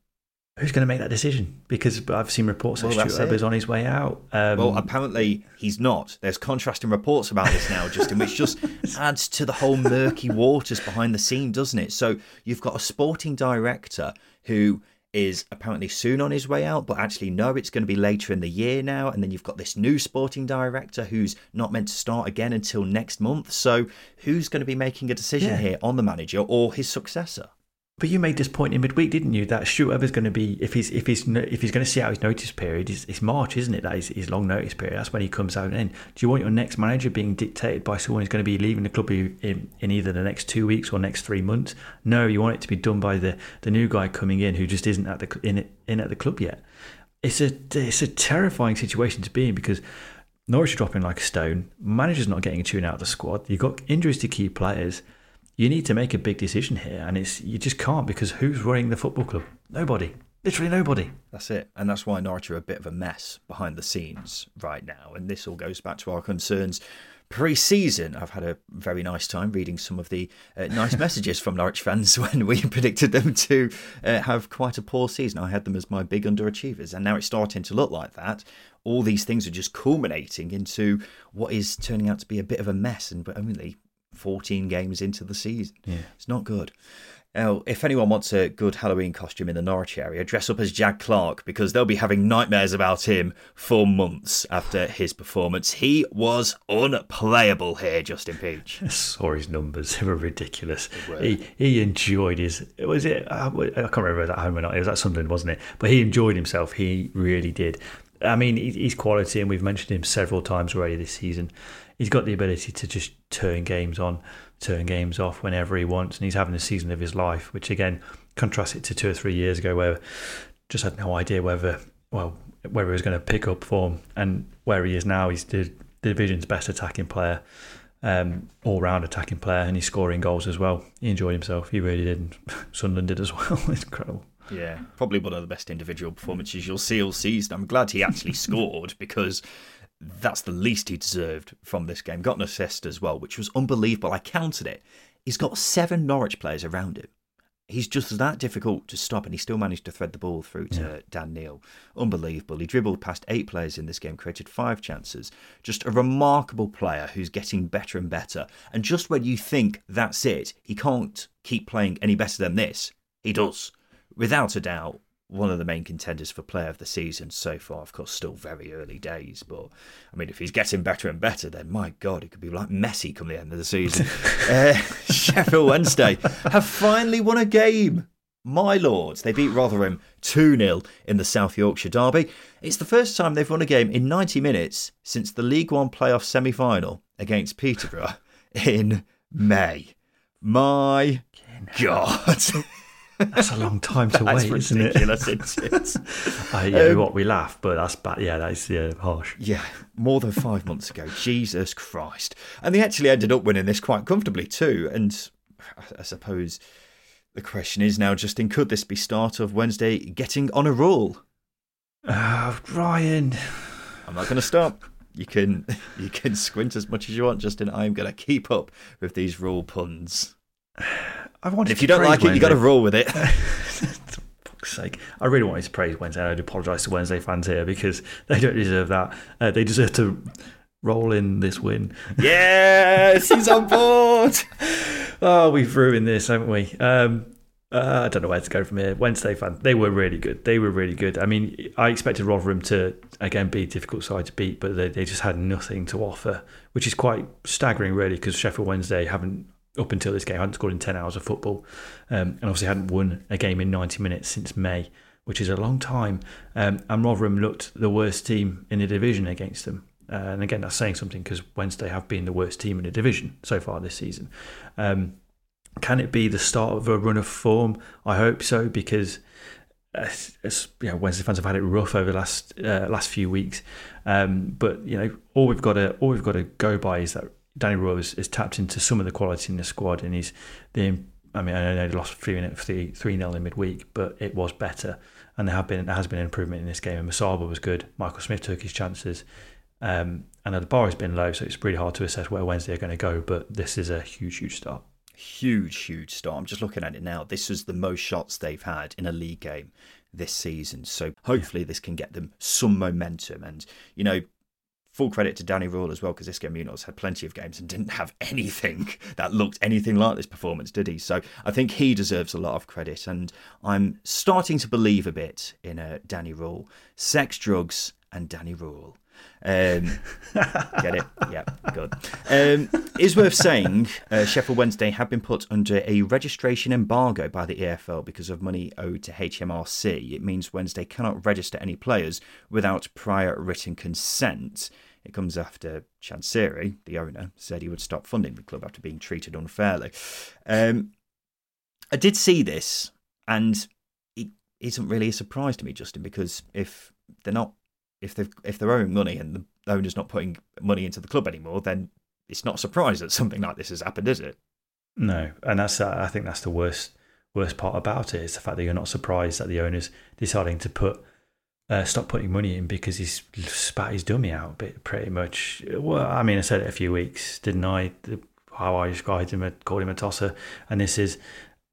Speaker 2: Who's going to make that decision? Because I've seen reports that well, Stuart is on his way out.
Speaker 1: Um, well, apparently he's not. There's contrasting reports about this now, Justin, which just adds to the whole murky waters behind the scene, doesn't it? So you've got a sporting director who is apparently soon on his way out, but actually, no, it's going to be later in the year now. And then you've got this new sporting director who's not meant to start again until next month. So, who's going to be making a decision yeah. here on the manager or his successor?
Speaker 2: But you made this point in midweek, didn't you? That Stuart Webber's going to be if he's if he's if he's going to see out his notice period, it's, it's March, isn't it? That is his long notice period. That's when he comes out. And do you want your next manager being dictated by someone who's going to be leaving the club in, in either the next two weeks or next three months? No, you want it to be done by the the new guy coming in who just isn't at the in in at the club yet. It's a it's a terrifying situation to be in because Norwich are dropping like a stone. Manager's not getting a tune out of the squad. You've got injuries to key players you need to make a big decision here, and it's you just can't because who's running the football club? Nobody. Literally nobody.
Speaker 1: That's it. And that's why Norwich are a bit of a mess behind the scenes right now. And this all goes back to our concerns pre season. I've had a very nice time reading some of the uh, nice messages from Norwich fans when we predicted them to uh, have quite a poor season. I had them as my big underachievers. And now it's starting to look like that. All these things are just culminating into what is turning out to be a bit of a mess and but only 14 games into the season.
Speaker 2: Yeah.
Speaker 1: It's not good. Now, if anyone wants a good Halloween costume in the Norwich area, dress up as Jack Clarke because they'll be having nightmares about him for months after his performance. He was unplayable here, Justin Peach.
Speaker 2: I saw his numbers; they were ridiculous. They were. He he enjoyed his. Was it? I can't remember that home or not. It was at Sunderland, wasn't it? But he enjoyed himself. He really did. I mean, he's quality, and we've mentioned him several times already this season he's got the ability to just turn games on, turn games off whenever he wants, and he's having the season of his life. Which again contrasts it to two or three years ago, where just had no idea whether well whether he was going to pick up form, and where he is now, he's the, the division's best attacking player. Um, all round attacking player, and he's scoring goals as well. He enjoyed himself. He really did. And Sunderland did as well. it's incredible.
Speaker 1: Yeah, probably one of the best individual performances you'll see all season. I'm glad he actually scored because that's the least he deserved from this game. Got an assist as well, which was unbelievable. I counted it. He's got seven Norwich players around him. He's just that difficult to stop, and he still managed to thread the ball through to yeah. Dan Neil. Unbelievable. He dribbled past eight players in this game, created five chances. Just a remarkable player who's getting better and better. And just when you think that's it, he can't keep playing any better than this, he does. Without a doubt, one of the main contenders for player of the season so far. Of course, still very early days, but I mean, if he's getting better and better, then my God, it could be like Messi come the end of the season. uh, Sheffield Wednesday have finally won a game. my lords, they beat Rotherham 2 0 in the South Yorkshire Derby. It's the first time they've won a game in 90 minutes since the League One playoff semi final against Peterborough in May. My God.
Speaker 2: That's a long time to wait, isn't it? Uh, yeah,
Speaker 1: Um,
Speaker 2: what we laugh, but that's bad. Yeah, that's yeah, harsh.
Speaker 1: Yeah, more than five months ago. Jesus Christ. And they actually ended up winning this quite comfortably too. And I- I suppose the question is now, Justin, could this be start of Wednesday getting on a roll?
Speaker 2: Uh, Ryan,
Speaker 1: I'm not going to stop. You can you can squint as much as you want, Justin. I'm going to keep up with these rule puns.
Speaker 2: I wanted.
Speaker 1: If you don't like it, you got to roll with it.
Speaker 2: For fuck's sake, I really wanted to praise Wednesday. I'd apologise to Wednesday fans here because they don't deserve that. Uh, they deserve to roll in this win.
Speaker 1: yes, he's on board.
Speaker 2: Oh, we've ruined this, haven't we? Um, uh, I don't know where to go from here. Wednesday fans, they were really good. They were really good. I mean, I expected Rotherham to again be a difficult side to beat, but they, they just had nothing to offer, which is quite staggering, really, because Sheffield Wednesday haven't up until this game I hadn't scored in ten hours of football, um, and obviously hadn't won a game in ninety minutes since May, which is a long time. Um, and Rotherham looked the worst team in the division against them. Uh, and again, that's saying something because Wednesday have been the worst team in the division so far this season. Um, can it be the start of a run of form? I hope so because uh, you know, Wednesday fans have had it rough over the last uh, last few weeks. Um, but you know, all we've got to all we've got to go by is that Danny Rose has tapped into some of the quality in the squad, and he's the. I mean, I know they lost three three three nil in midweek, but it was better, and there have been there has been an improvement in this game. And Musaba was good. Michael Smith took his chances. Um, and the bar has been low, so it's really hard to assess where Wednesday are going to go. But this is a huge, huge start.
Speaker 1: huge, huge start. I'm just looking at it now. This was the most shots they've had in a league game this season. So hopefully this can get them some momentum. And, you know, full credit to Danny Röhl as well, because Xisco Muñoz had plenty of games and didn't have anything that looked anything like this performance, did he? So I think he deserves a lot of credit. And I'm starting to believe a bit in uh, Danny Röhl. Sex, drugs, and Danny Röhl. Um, get it? Yeah, good. Um, is worth saying uh, Sheffield Wednesday have been put under a registration embargo by the EFL because of money owed to HMRC. It means Wednesday cannot register any players without prior written consent. It comes after Chansiri, the owner, said he would stop funding the club after being treated unfairly. Um, I did see this, and it isn't really a surprise to me, Justin, because if they're not if they've if they're owing money and the owner's not putting money into the club anymore, then it's not a surprise that something like this has happened, is it?
Speaker 2: No, and that's uh, I think that's the worst worst part about it is the fact that you're not surprised that the owner's deciding to put uh, stop putting money in because he's spat his dummy out, bit pretty much. Well, I mean, I said it a few weeks, didn't I? How I described him, called him a tosser, and this is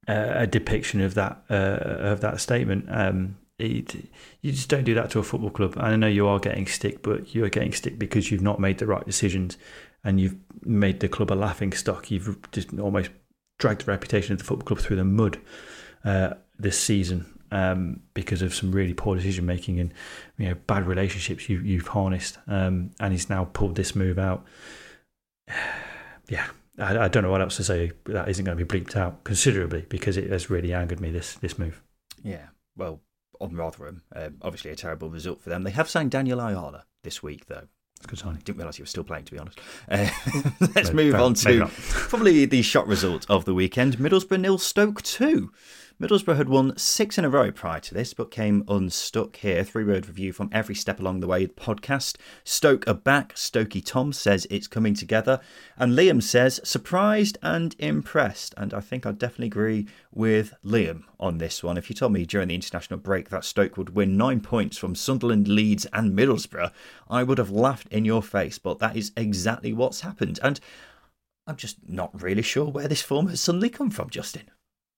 Speaker 2: uh, a depiction of that uh, of that statement. Um, it, you just don't do that to a football club. And I know you are getting stick, but you're getting stick because you've not made the right decisions and you've made the club a laughing stock. You've just almost dragged the reputation of the football club through the mud uh, this season um, because of some really poor decision making and you know bad relationships you, you've harnessed. Um, and he's now pulled this move out. yeah, I, I don't know what else to say. That isn't going to be bleeped out considerably because it has really angered me. This this move.
Speaker 1: Yeah. Well, on Rotherham, um, obviously a terrible result for them. They have signed Daniel Ayala this week, though.
Speaker 2: It's a good signing.
Speaker 1: Didn't realise he was still playing, to be honest. Uh, let's move on to probably the shot result of the weekend. Middlesbrough nil, Stoke two. Middlesbrough had won six in a row prior to this, but came unstuck here. Three word review from Every Step Along the Way podcast. Stoke are back. Stokey Tom says it's coming together. And Liam says surprised and impressed. And I think I'd definitely agree with Liam on this one. If you told me during the international break that Stoke would win nine points from Sunderland, Leeds, and Middlesbrough, I would have laughed in your face. But that is exactly what's happened. And I'm just not really sure where this form has suddenly come from, Justin.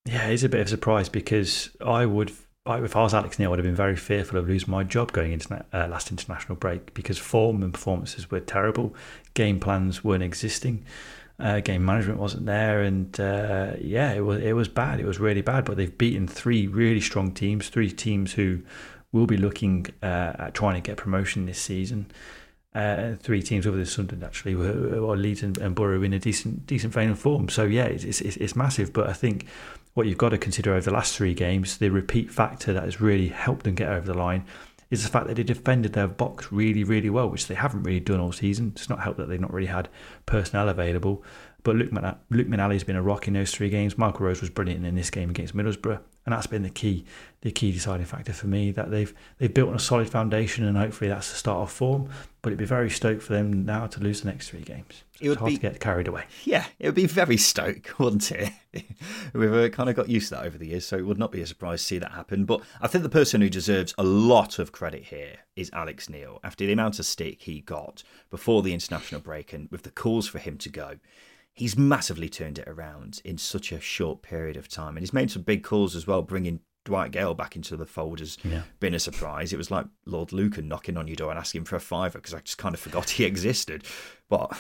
Speaker 2: Yeah, it's a bit of a surprise because I would, if I was Alex Neil, I would have been very fearful of losing my job going into uh, last international break because form and performances were terrible, game plans weren't existing, uh, game management wasn't there, and uh, yeah, it was it was bad. It was really bad. But they've beaten three really strong teams, three teams who will be looking uh, at trying to get promotion this season. uh, three teams over the Sunderland actually were, were Leeds and, and Borough in a decent decent vein of form. So yeah, it's, it's, it's massive. But I think what you've got to consider over the last three games, the repeat factor that has really helped them get over the line is the fact that they defended their box really, really well, which they haven't really done all season. It's not helped that they've not really had personnel available. But Luke, Man- Luke has been a rock in those three games. Michael Rose was brilliant in this game against Middlesbrough, and that's been the key, the key deciding factor for me. That they've they've built on a solid foundation, and hopefully that's the start of form. But it'd be very stoked for them now to lose the next three games. So
Speaker 1: It would
Speaker 2: it's hard
Speaker 1: be-
Speaker 2: to get carried away.
Speaker 1: Yeah, it would be very Stoke, wouldn't it? We've uh, kind of got used to that over the years, so it would not be a surprise to see that happen. But I think the person who deserves a lot of credit here is Alex Neil. After the amount of stick he got before the international break and with the calls for him to go, he's massively turned it around in such a short period of time. And he's made some big calls as well, bringing Dwight Gayle back into the fold has
Speaker 2: Yeah.
Speaker 1: been a surprise. It was like Lord Lucan knocking on your door and asking for a fiver because I just kind of forgot he existed. But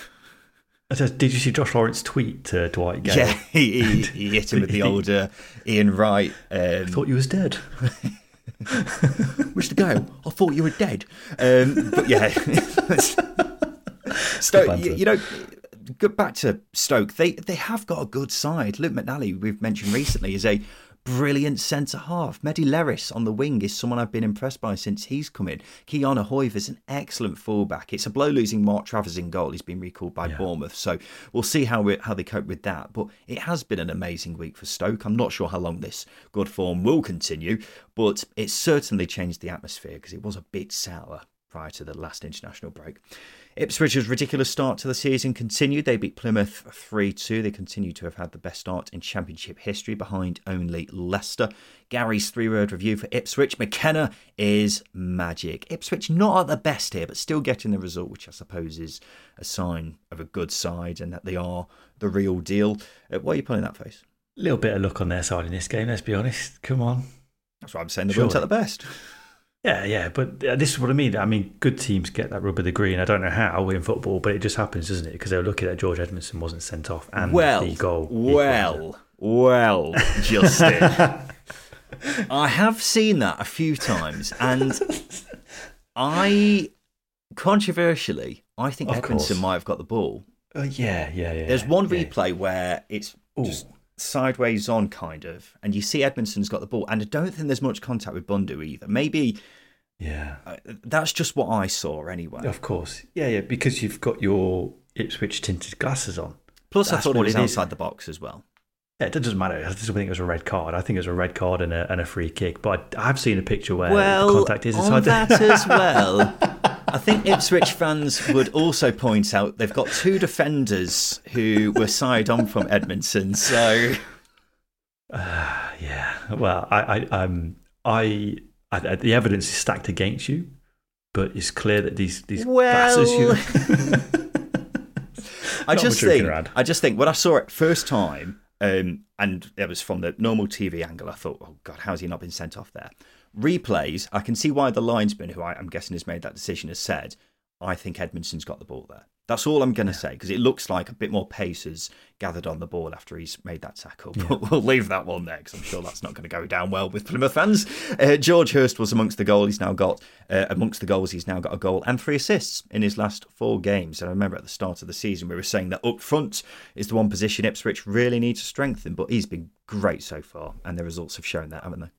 Speaker 2: Did you see Josh Lawrence tweet to Dwight Gayle?
Speaker 1: yeah, he, he, he hit him with the old uh, Ian Wright. Um,
Speaker 2: I thought you was dead.
Speaker 1: Mr. Gayle, I thought you were dead. Um, but yeah,
Speaker 2: banter.
Speaker 1: you, you know, go back to Stoke. They they have got a good side. Luke McNally, we've mentioned recently, is a brilliant centre half. Mehdi Leris on the wing is someone I've been impressed by since he's come in. Ki-Jana Hoever is an excellent fullback. It's a blow losing Mark Travers in goal. He's been recalled by Bournemouth, so we'll see how we, how they cope with that. But it has been an amazing week for Stoke. I'm not sure how long this good form will continue, but it's certainly changed the atmosphere because it was a bit sour prior to the last international break. Ipswich's ridiculous start to the season continued. They beat Plymouth 3 2. They continue to have had the best start in Championship history behind only Leicester. Gary's three word review for Ipswich McKenna is magic. Ipswich not at the best here, but still getting the result, which I suppose is a sign of a good side and that they are the real deal. Uh, why are you pulling that face?
Speaker 2: A little bit of luck on their side in this game, let's be honest. Come on.
Speaker 1: That's what I'm saying. They weren't at the best.
Speaker 2: Yeah, yeah, but this is what I mean. I mean, good teams get that rub of the green. I don't know how in football, but it just happens, doesn't it? Because they were lucky that George Edmundson wasn't sent off and
Speaker 1: well,
Speaker 2: the goal.
Speaker 1: well, well, Justin. I have seen that a few times, and I, controversially, I think
Speaker 2: Of
Speaker 1: Edmundson
Speaker 2: course.
Speaker 1: might have got the ball.
Speaker 2: Uh, yeah, yeah, yeah.
Speaker 1: There's one
Speaker 2: yeah.
Speaker 1: replay where it's
Speaker 2: Ooh.
Speaker 1: just sideways on, kind of, and you see Edmundson's got the ball, and I don't think there's much contact with Bundu either. Maybe
Speaker 2: Yeah,
Speaker 1: uh, that's just what I saw anyway.
Speaker 2: of course. Yeah, yeah, because you've got your Ipswich tinted glasses on.
Speaker 1: Plus, I thought it was
Speaker 2: it is.
Speaker 1: outside the box as well.
Speaker 2: Yeah, it doesn't matter. I just think it was a red card. I think it was a red card and a, and a free kick. But I, have seen a picture where
Speaker 1: well,
Speaker 2: the contact is inside
Speaker 1: on
Speaker 2: that
Speaker 1: as well. I think Ipswich fans would also point out they've got two defenders who were side on from Edmundson. So
Speaker 2: yeah. Well, I, I, um, I, I, the evidence is stacked against you, but it's clear that these these glasses you.
Speaker 1: I
Speaker 2: Not
Speaker 1: just think. I just think when I saw it first time, um, and it was from the normal TV angle, I thought, oh god, how's he not been sent off there? Replays, I can see why the linesman, who I, I'm guessing has made that decision, has said, I think Edmundson's got the ball there. That's all I'm going to say because it looks like a bit more pace has gathered on the ball after he's made that tackle. But we'll leave that one there because I'm sure that's not going to go down well with Plymouth fans. Uh, George Hirst was amongst the goal. He's now got uh, amongst the goals. He's now got a goal and three assists in his last four games. And I remember at the start of the season we were saying that up front is the one position Ipswich really need to strengthen. But he's been great so far, and the results have shown that, haven't they?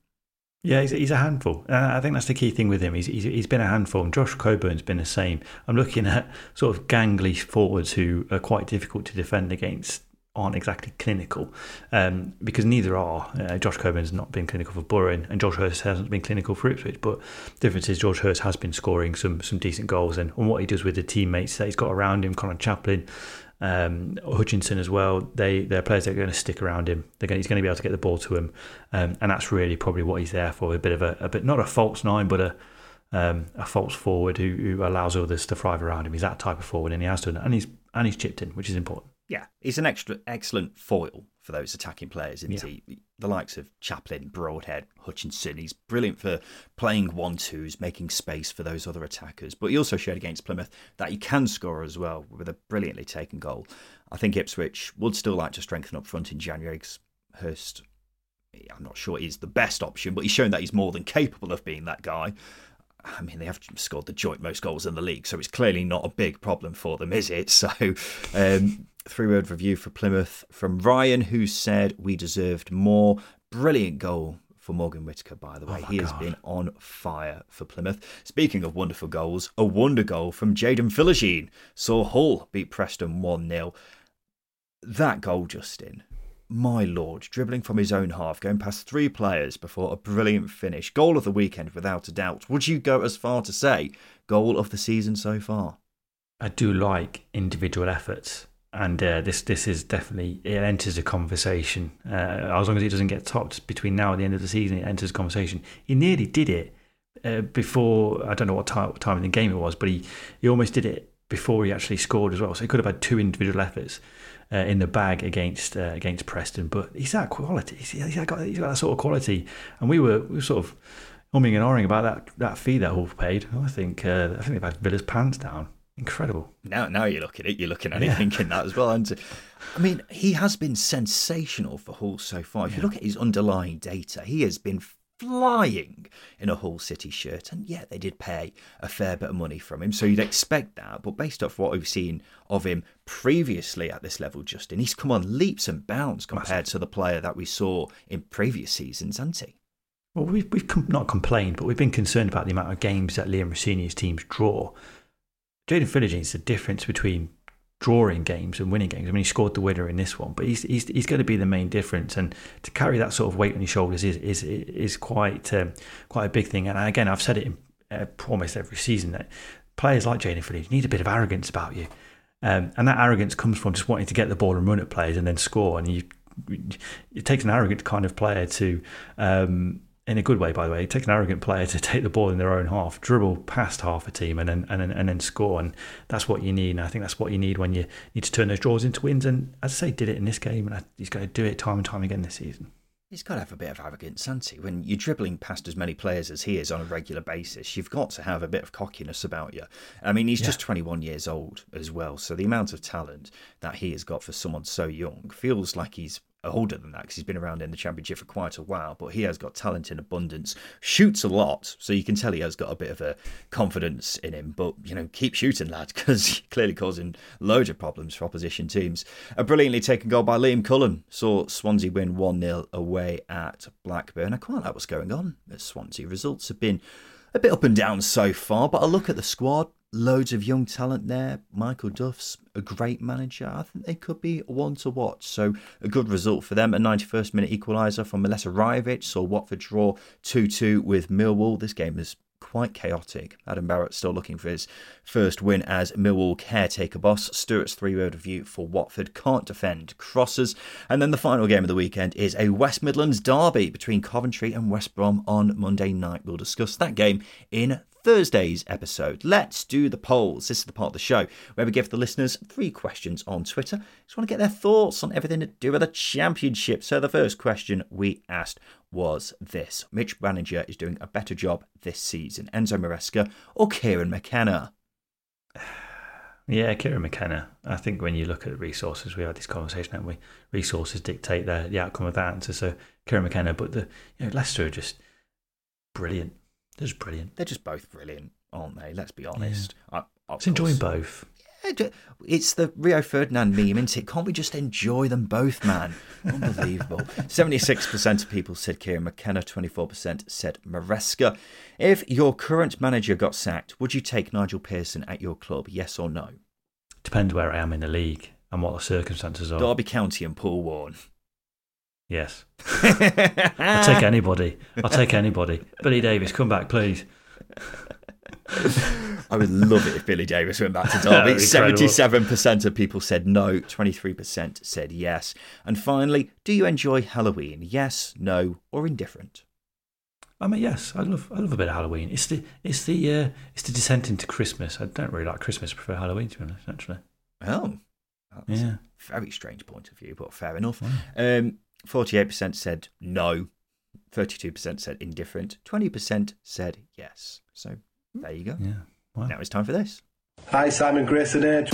Speaker 2: Yeah, he's, he's a handful. Uh, I think that's the key thing with him. He's, he's he's been a handful, and Josh Coburn's been the same. I'm looking at sort of gangly forwards who are quite difficult to defend against. Aren't exactly clinical, um, because neither are. Uh, Josh Coburn's not been clinical for Borough, and, Josh Hirst hasn't been clinical for Ipswich. But the difference is George Hirst has been scoring some some decent goals, and what he does with the teammates that he's got around him, Conor Chaplin, um, Hutchinson as well. They they're players that are going to stick around him. They're going, he's going to be able to get the ball to him, um, and that's really probably what he's there for. A bit of a, a bit not a false nine, but a um, a false forward who, who allows others to thrive around him. He's that type of forward, and he has done and he's and he's chipped in, which is important.
Speaker 1: Yeah, he's an extra excellent foil for those attacking players, isn't
Speaker 2: Yeah.
Speaker 1: he? The likes of Chaplin, Broadhead, Hutchinson. He's brilliant for playing one twos, making space for those other attackers. But he also showed against Plymouth that he can score as well with a brilliantly taken goal. I think Ipswich would still like to strengthen up front in January because Hirst, I'm not sure he's the best option, but he's shown that he's more than capable of being that guy. I mean, they have scored the joint most goals in the league, so it's clearly not a big problem for them, is it? So, um, three word review for Plymouth from Ryan, who said we deserved more. Brilliant goal for Morgan Whittaker, by the oh way.
Speaker 2: Oh
Speaker 1: he
Speaker 2: God.
Speaker 1: has been on fire for Plymouth. Speaking of wonderful goals, a wonder goal from Jaden Philogene saw Hull beat Preston 1 0. That goal, Justin, my lord, dribbling from his own half, going past three players before a brilliant finish. Goal of the weekend, without a doubt. Would you go as far to say goal of the season so far?
Speaker 2: I do like individual efforts, and uh, this this is definitely it enters a conversation. Uh, as long as it doesn't get topped between now and the end of the season, it enters a conversation. He nearly did it uh, before. I don't know what time, time in the game it was, but he he almost did it before he actually scored as well. So he could have had two individual efforts uh, in the bag against uh, against Preston. But he's that quality. He's, he's got he's got that sort of quality, and we were we were sort of umming and ahhing about that that fee that Hull paid. I think uh, I think they've had Villa's pants down. Incredible.
Speaker 1: Now, now you look at it, you're looking at
Speaker 2: Yeah.
Speaker 1: it thinking that as well. And I mean, he has been sensational for Hull so far. If you look at his underlying data, he has been flying in a Hull City shirt. And yeah, they did pay a fair bit of money from him, so you'd expect that. But based off what we've seen of him previously at this level, Justin, he's come on leaps and bounds compared to the player that we saw in previous seasons, hasn't he?
Speaker 2: Well, we've, we've com- not complained, but we've been concerned about the amount of games that Liam Rosenior's teams draw. Jaden Philogene is the difference between drawing games and winning games. I mean, he scored the winner in this one, but he's he's, he's going to be the main difference. And to carry that sort of weight on his shoulders is is is quite um, quite a big thing. And again, I've said it in uh, almost every season that players like Jaden Philogene need a bit of arrogance about you. Um, and that arrogance comes from just wanting to get the ball and run at players and then score. And you, it takes an arrogant kind of player to, um, in a good way, by the way, it takes an arrogant player to take the ball in their own half, dribble past half a team, and then and then, and then score. And that's what you need. And I think that's what you need when you need to turn those draws into wins. And as I say, did it in this game, and he's going to do it time and time again this season.
Speaker 1: He's got to have a bit of arrogance, hasn't he? When you're dribbling past as many players as he is on a regular basis, you've got to have a bit of cockiness about you. I mean, he's
Speaker 2: Yeah.
Speaker 1: just 21 years old as well, so the amount of talent that he has got for someone so young feels like he's older than that because he's been around in the championship for quite a while. But he has got talent in abundance, shoots a lot, so you can tell he has got a bit of a confidence in him. But you know, keep shooting, lad, because clearly causing loads of problems for opposition teams. A brilliantly taken goal by Liam Cullen saw Swansea win 1 0 away at Blackburn. I quite like what's going on at Swansea. Results have been a bit up and down so far, but I look at the squad, loads of young talent there. Michael Duff's a great manager. I think they could be one to watch. So a good result for them. A 91st minute equaliser from Mileta Rajović saw Watford draw 2 2 with Millwall. This game is quite chaotic. Adam Barrett still looking for his first win as Millwall caretaker boss. Stewart's three word review for Watford can't defend crosses. And then the final game of the weekend is a West Midlands derby between Coventry and West Brom on Monday night. We'll discuss that game in Thursday's episode. Let's do the polls. This is the part of the show where we give the listeners three questions on Twitter. Just want to get their thoughts on everything to do with the championship. So the first question we asked was this Mitch manager is doing a better job this season, Enzo Maresca or Kieran McKenna?
Speaker 2: Yeah, Kieran McKenna. I think when you look at resources, we had this conversation, haven't we? Resources dictate the, the outcome of that answer. So Kieran McKenna, but the you know, Leicester are just brilliant. They're just brilliant.
Speaker 1: They're just both brilliant, aren't they? Let's be honest. I, of
Speaker 2: It's enjoying both.
Speaker 1: Yeah, It's the Rio Ferdinand meme, isn't it? Can't we just enjoy them both, man? Unbelievable. 76% of people said Kieran McKenna, 24% said Maresca. If your current manager got sacked, would you take Nigel Pearson at your club? Yes or no?
Speaker 2: Depends where I am in the league and what the circumstances are.
Speaker 1: Derby County and Paul Warne.
Speaker 2: Yes. I'll take anybody. I'll take anybody. Billy Davies, come back, please.
Speaker 1: I would love it if Billy Davies went back to
Speaker 2: That'd
Speaker 1: Derby. Seventy-seven percent of people said no. Twenty-three percent said yes. And finally, do you enjoy Halloween? Yes, no, or indifferent?
Speaker 2: I mean, yes, I love I love a bit of Halloween. It's the it's the uh, it's the descent into Christmas. I don't really like Christmas. I prefer Halloween to be honest. Actually,
Speaker 1: Oh, that's
Speaker 2: Yeah.
Speaker 1: a very strange point of view, but fair enough. Um, Forty-eight percent said no. Thirty-two percent said indifferent. Twenty percent said yes. So hmm. there you go.
Speaker 2: yeah. Wow.
Speaker 1: Now it's time for this.
Speaker 3: Hi, Simon Grayson here.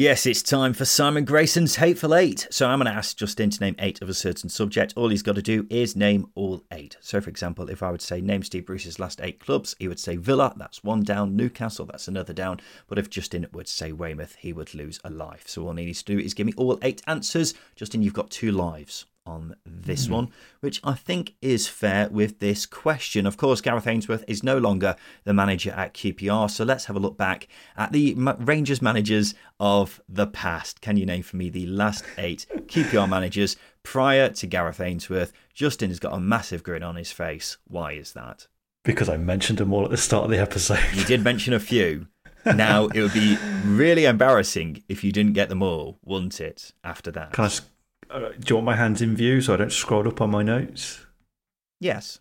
Speaker 1: Yes, it's time for Simon Grayson's Hateful Eight. So I'm going to ask Justin to name eight of a certain subject. All he's got to do is name all eight. So, for example, if I would say name Steve Bruce's last eight clubs, he would say Villa, that's one down, Newcastle, that's another down. But if Justin would say Weymouth, he would lose a life. So all he needs to do is give me all eight answers. Justin, you've got two lives on this mm. one, which I think is fair with this question. Of course, Gareth Ainsworth is no longer the manager at QPR, so let's have a look back at the Rangers managers of the past. Can you name for me the last eight QPR managers prior to Gareth Ainsworth? Justin has got a massive grin on his face. Why is that?
Speaker 2: Because I mentioned them all at the start of the episode.
Speaker 1: You did mention a few. Now it would be really embarrassing if you didn't get them all, wouldn't it? After that,
Speaker 2: can I do you want my hands in view so I don't scroll up on my notes?
Speaker 1: Yes.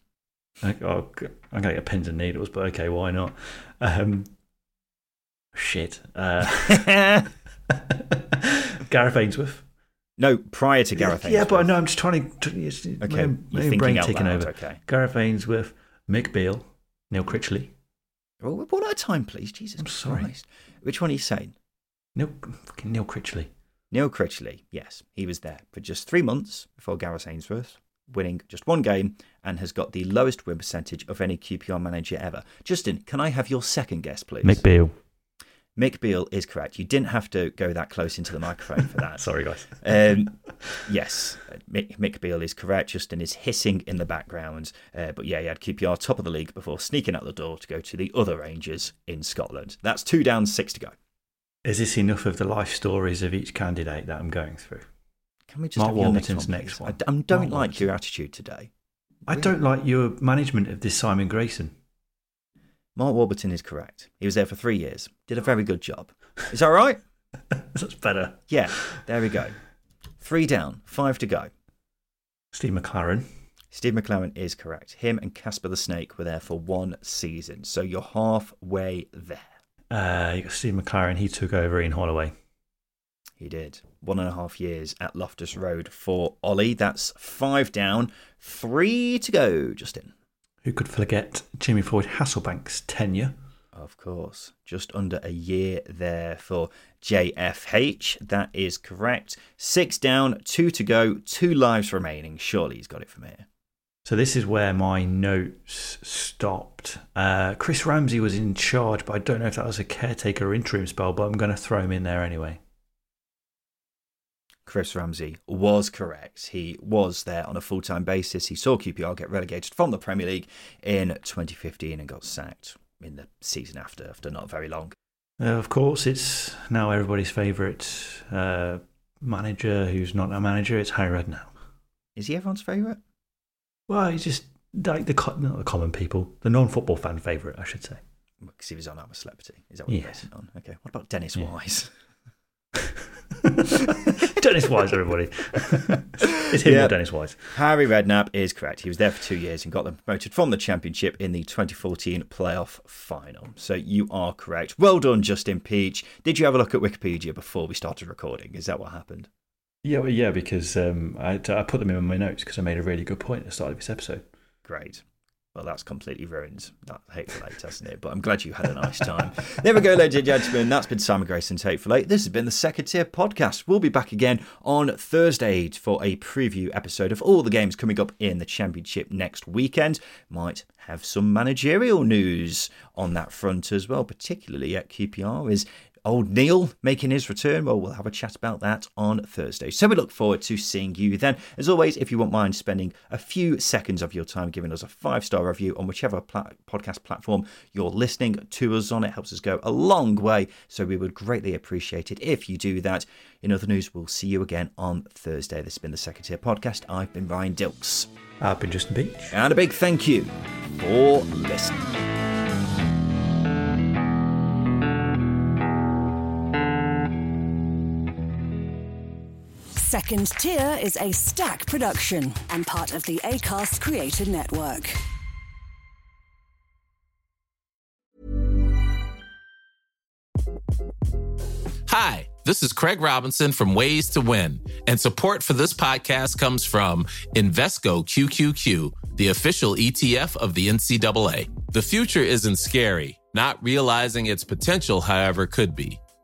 Speaker 2: I, oh, I'm going to get pins and needles, but okay, why not? Um, shit. Uh, Gareth Ainsworth.
Speaker 1: No, prior to Gareth
Speaker 2: Ainsworth. Yeah, but I know I'm just trying to. okay, my, my brain taking over.
Speaker 1: Okay.
Speaker 2: Gareth Ainsworth, Mick Beale, Neil Critchley.
Speaker 1: Well, one at a time, please. Jesus I'm sorry. Christ. Which one are you saying?
Speaker 2: Neil, Neil Critchley.
Speaker 1: Neil Critchley, yes, he was there for just three months before Gareth Ainsworth, winning just one game and has got the lowest win percentage of any QPR manager ever. Justin, can I have your second guess, please?
Speaker 2: Mick Beale.
Speaker 1: Mick Beale is correct. You didn't have to go that close into the microphone for that.
Speaker 2: Sorry, guys.
Speaker 1: Um, yes, Mick, Mick Beale is correct. Justin is hissing in the background. Uh, but yeah, he had QPR top of the league before sneaking out the door to go to the other Rangers in Scotland. That's two down, six to go.
Speaker 2: Is this enough of the life stories of each candidate that I'm going through?
Speaker 1: Can we just Mark Warburton's next one? Next one? I, don't Mark like Warburton. your attitude today.
Speaker 2: I don't like your management of this Simon Grayson.
Speaker 1: Mark Warburton is correct. He was there for three years. Did a very good job. Is that right?
Speaker 2: That's better.
Speaker 1: Yeah, there we go. Three down, five to go.
Speaker 2: Steve McClaren.
Speaker 1: Steve McClaren is correct. Him and Casper the Snake were there for one season. So you're halfway there.
Speaker 2: Uh, you got Steve McClaren. He took over Ian Holloway.
Speaker 1: He did. One and a half years at Loftus Road for Ollie. That's five down, three to go, Justin.
Speaker 2: Who could forget Jimmy Floyd Hasselbaink's tenure?
Speaker 1: Of course. Just under a year there for JFH. That is correct. Six down, two to go, two lives remaining. Surely he's got it from here.
Speaker 2: So this is where my notes stopped. Uh, Chris Ramsey was in charge, but I don't know if that was a caretaker or interim spell, but I'm going to throw him in there anyway.
Speaker 1: Chris Ramsey was correct. He was there on a full time basis. He saw QPR get relegated from the Premier League in 2015 and got sacked in the season after, after not very long.
Speaker 2: Uh, of course, it's now everybody's favourite uh, manager who's not a manager. It's Harry Redknapp.
Speaker 1: Is he everyone's favourite?
Speaker 2: Well, he's just like the not the common people, the non-football fan favourite, I should say.
Speaker 1: Because he was on I'm a Celebrity. Is that what you're on? Okay. What about Dennis yeah. Wise?
Speaker 2: Dennis Wise, everybody. it's him or Dennis Wise.
Speaker 1: Harry Redknapp is correct. He was there for two years and got them promoted from the Championship in the 2014 playoff final. So you are correct. Well done, Justin Peach. Did you have a look at Wikipedia before we started recording? Is that what happened?
Speaker 2: Yeah, well, yeah, because um, I, I put them in my notes because I made a really good point at the start of this episode.
Speaker 1: Great. Well, that's completely ruined that Hateful Eight, hasn't it? But I'm glad you had a nice time. there we go, ladies and gentlemen. That's been Simon Grayson's Hateful Eight. This has been the Second Tier Podcast. We'll be back again on Thursday for a preview episode of all the games coming up in the Championship next weekend. Might have some managerial news on that front as well, particularly at QPR. Is old Neil making his return. Well, we'll have a chat about that on Thursday. So we look forward to seeing you then. As always, if you won't mind spending a few seconds of your time giving us a five star review on whichever pla- podcast platform you're listening to us on, it helps us go a long way. So we would greatly appreciate it if you do that. In other news, we'll see you again on Thursday. This has been the Second Tier Podcast. I've been Ryan Dilks.
Speaker 2: I've been Justin Peach.
Speaker 1: And a big thank you for listening.
Speaker 4: Second Tier is a stack production and part of the ACAST Creator Network.
Speaker 5: Hi, this is Craig Robinson from Ways to Win, and support for this podcast comes from Invesco QQQ, the official ETF of the NCAA. The future isn't scary, not realizing its potential, however, could be.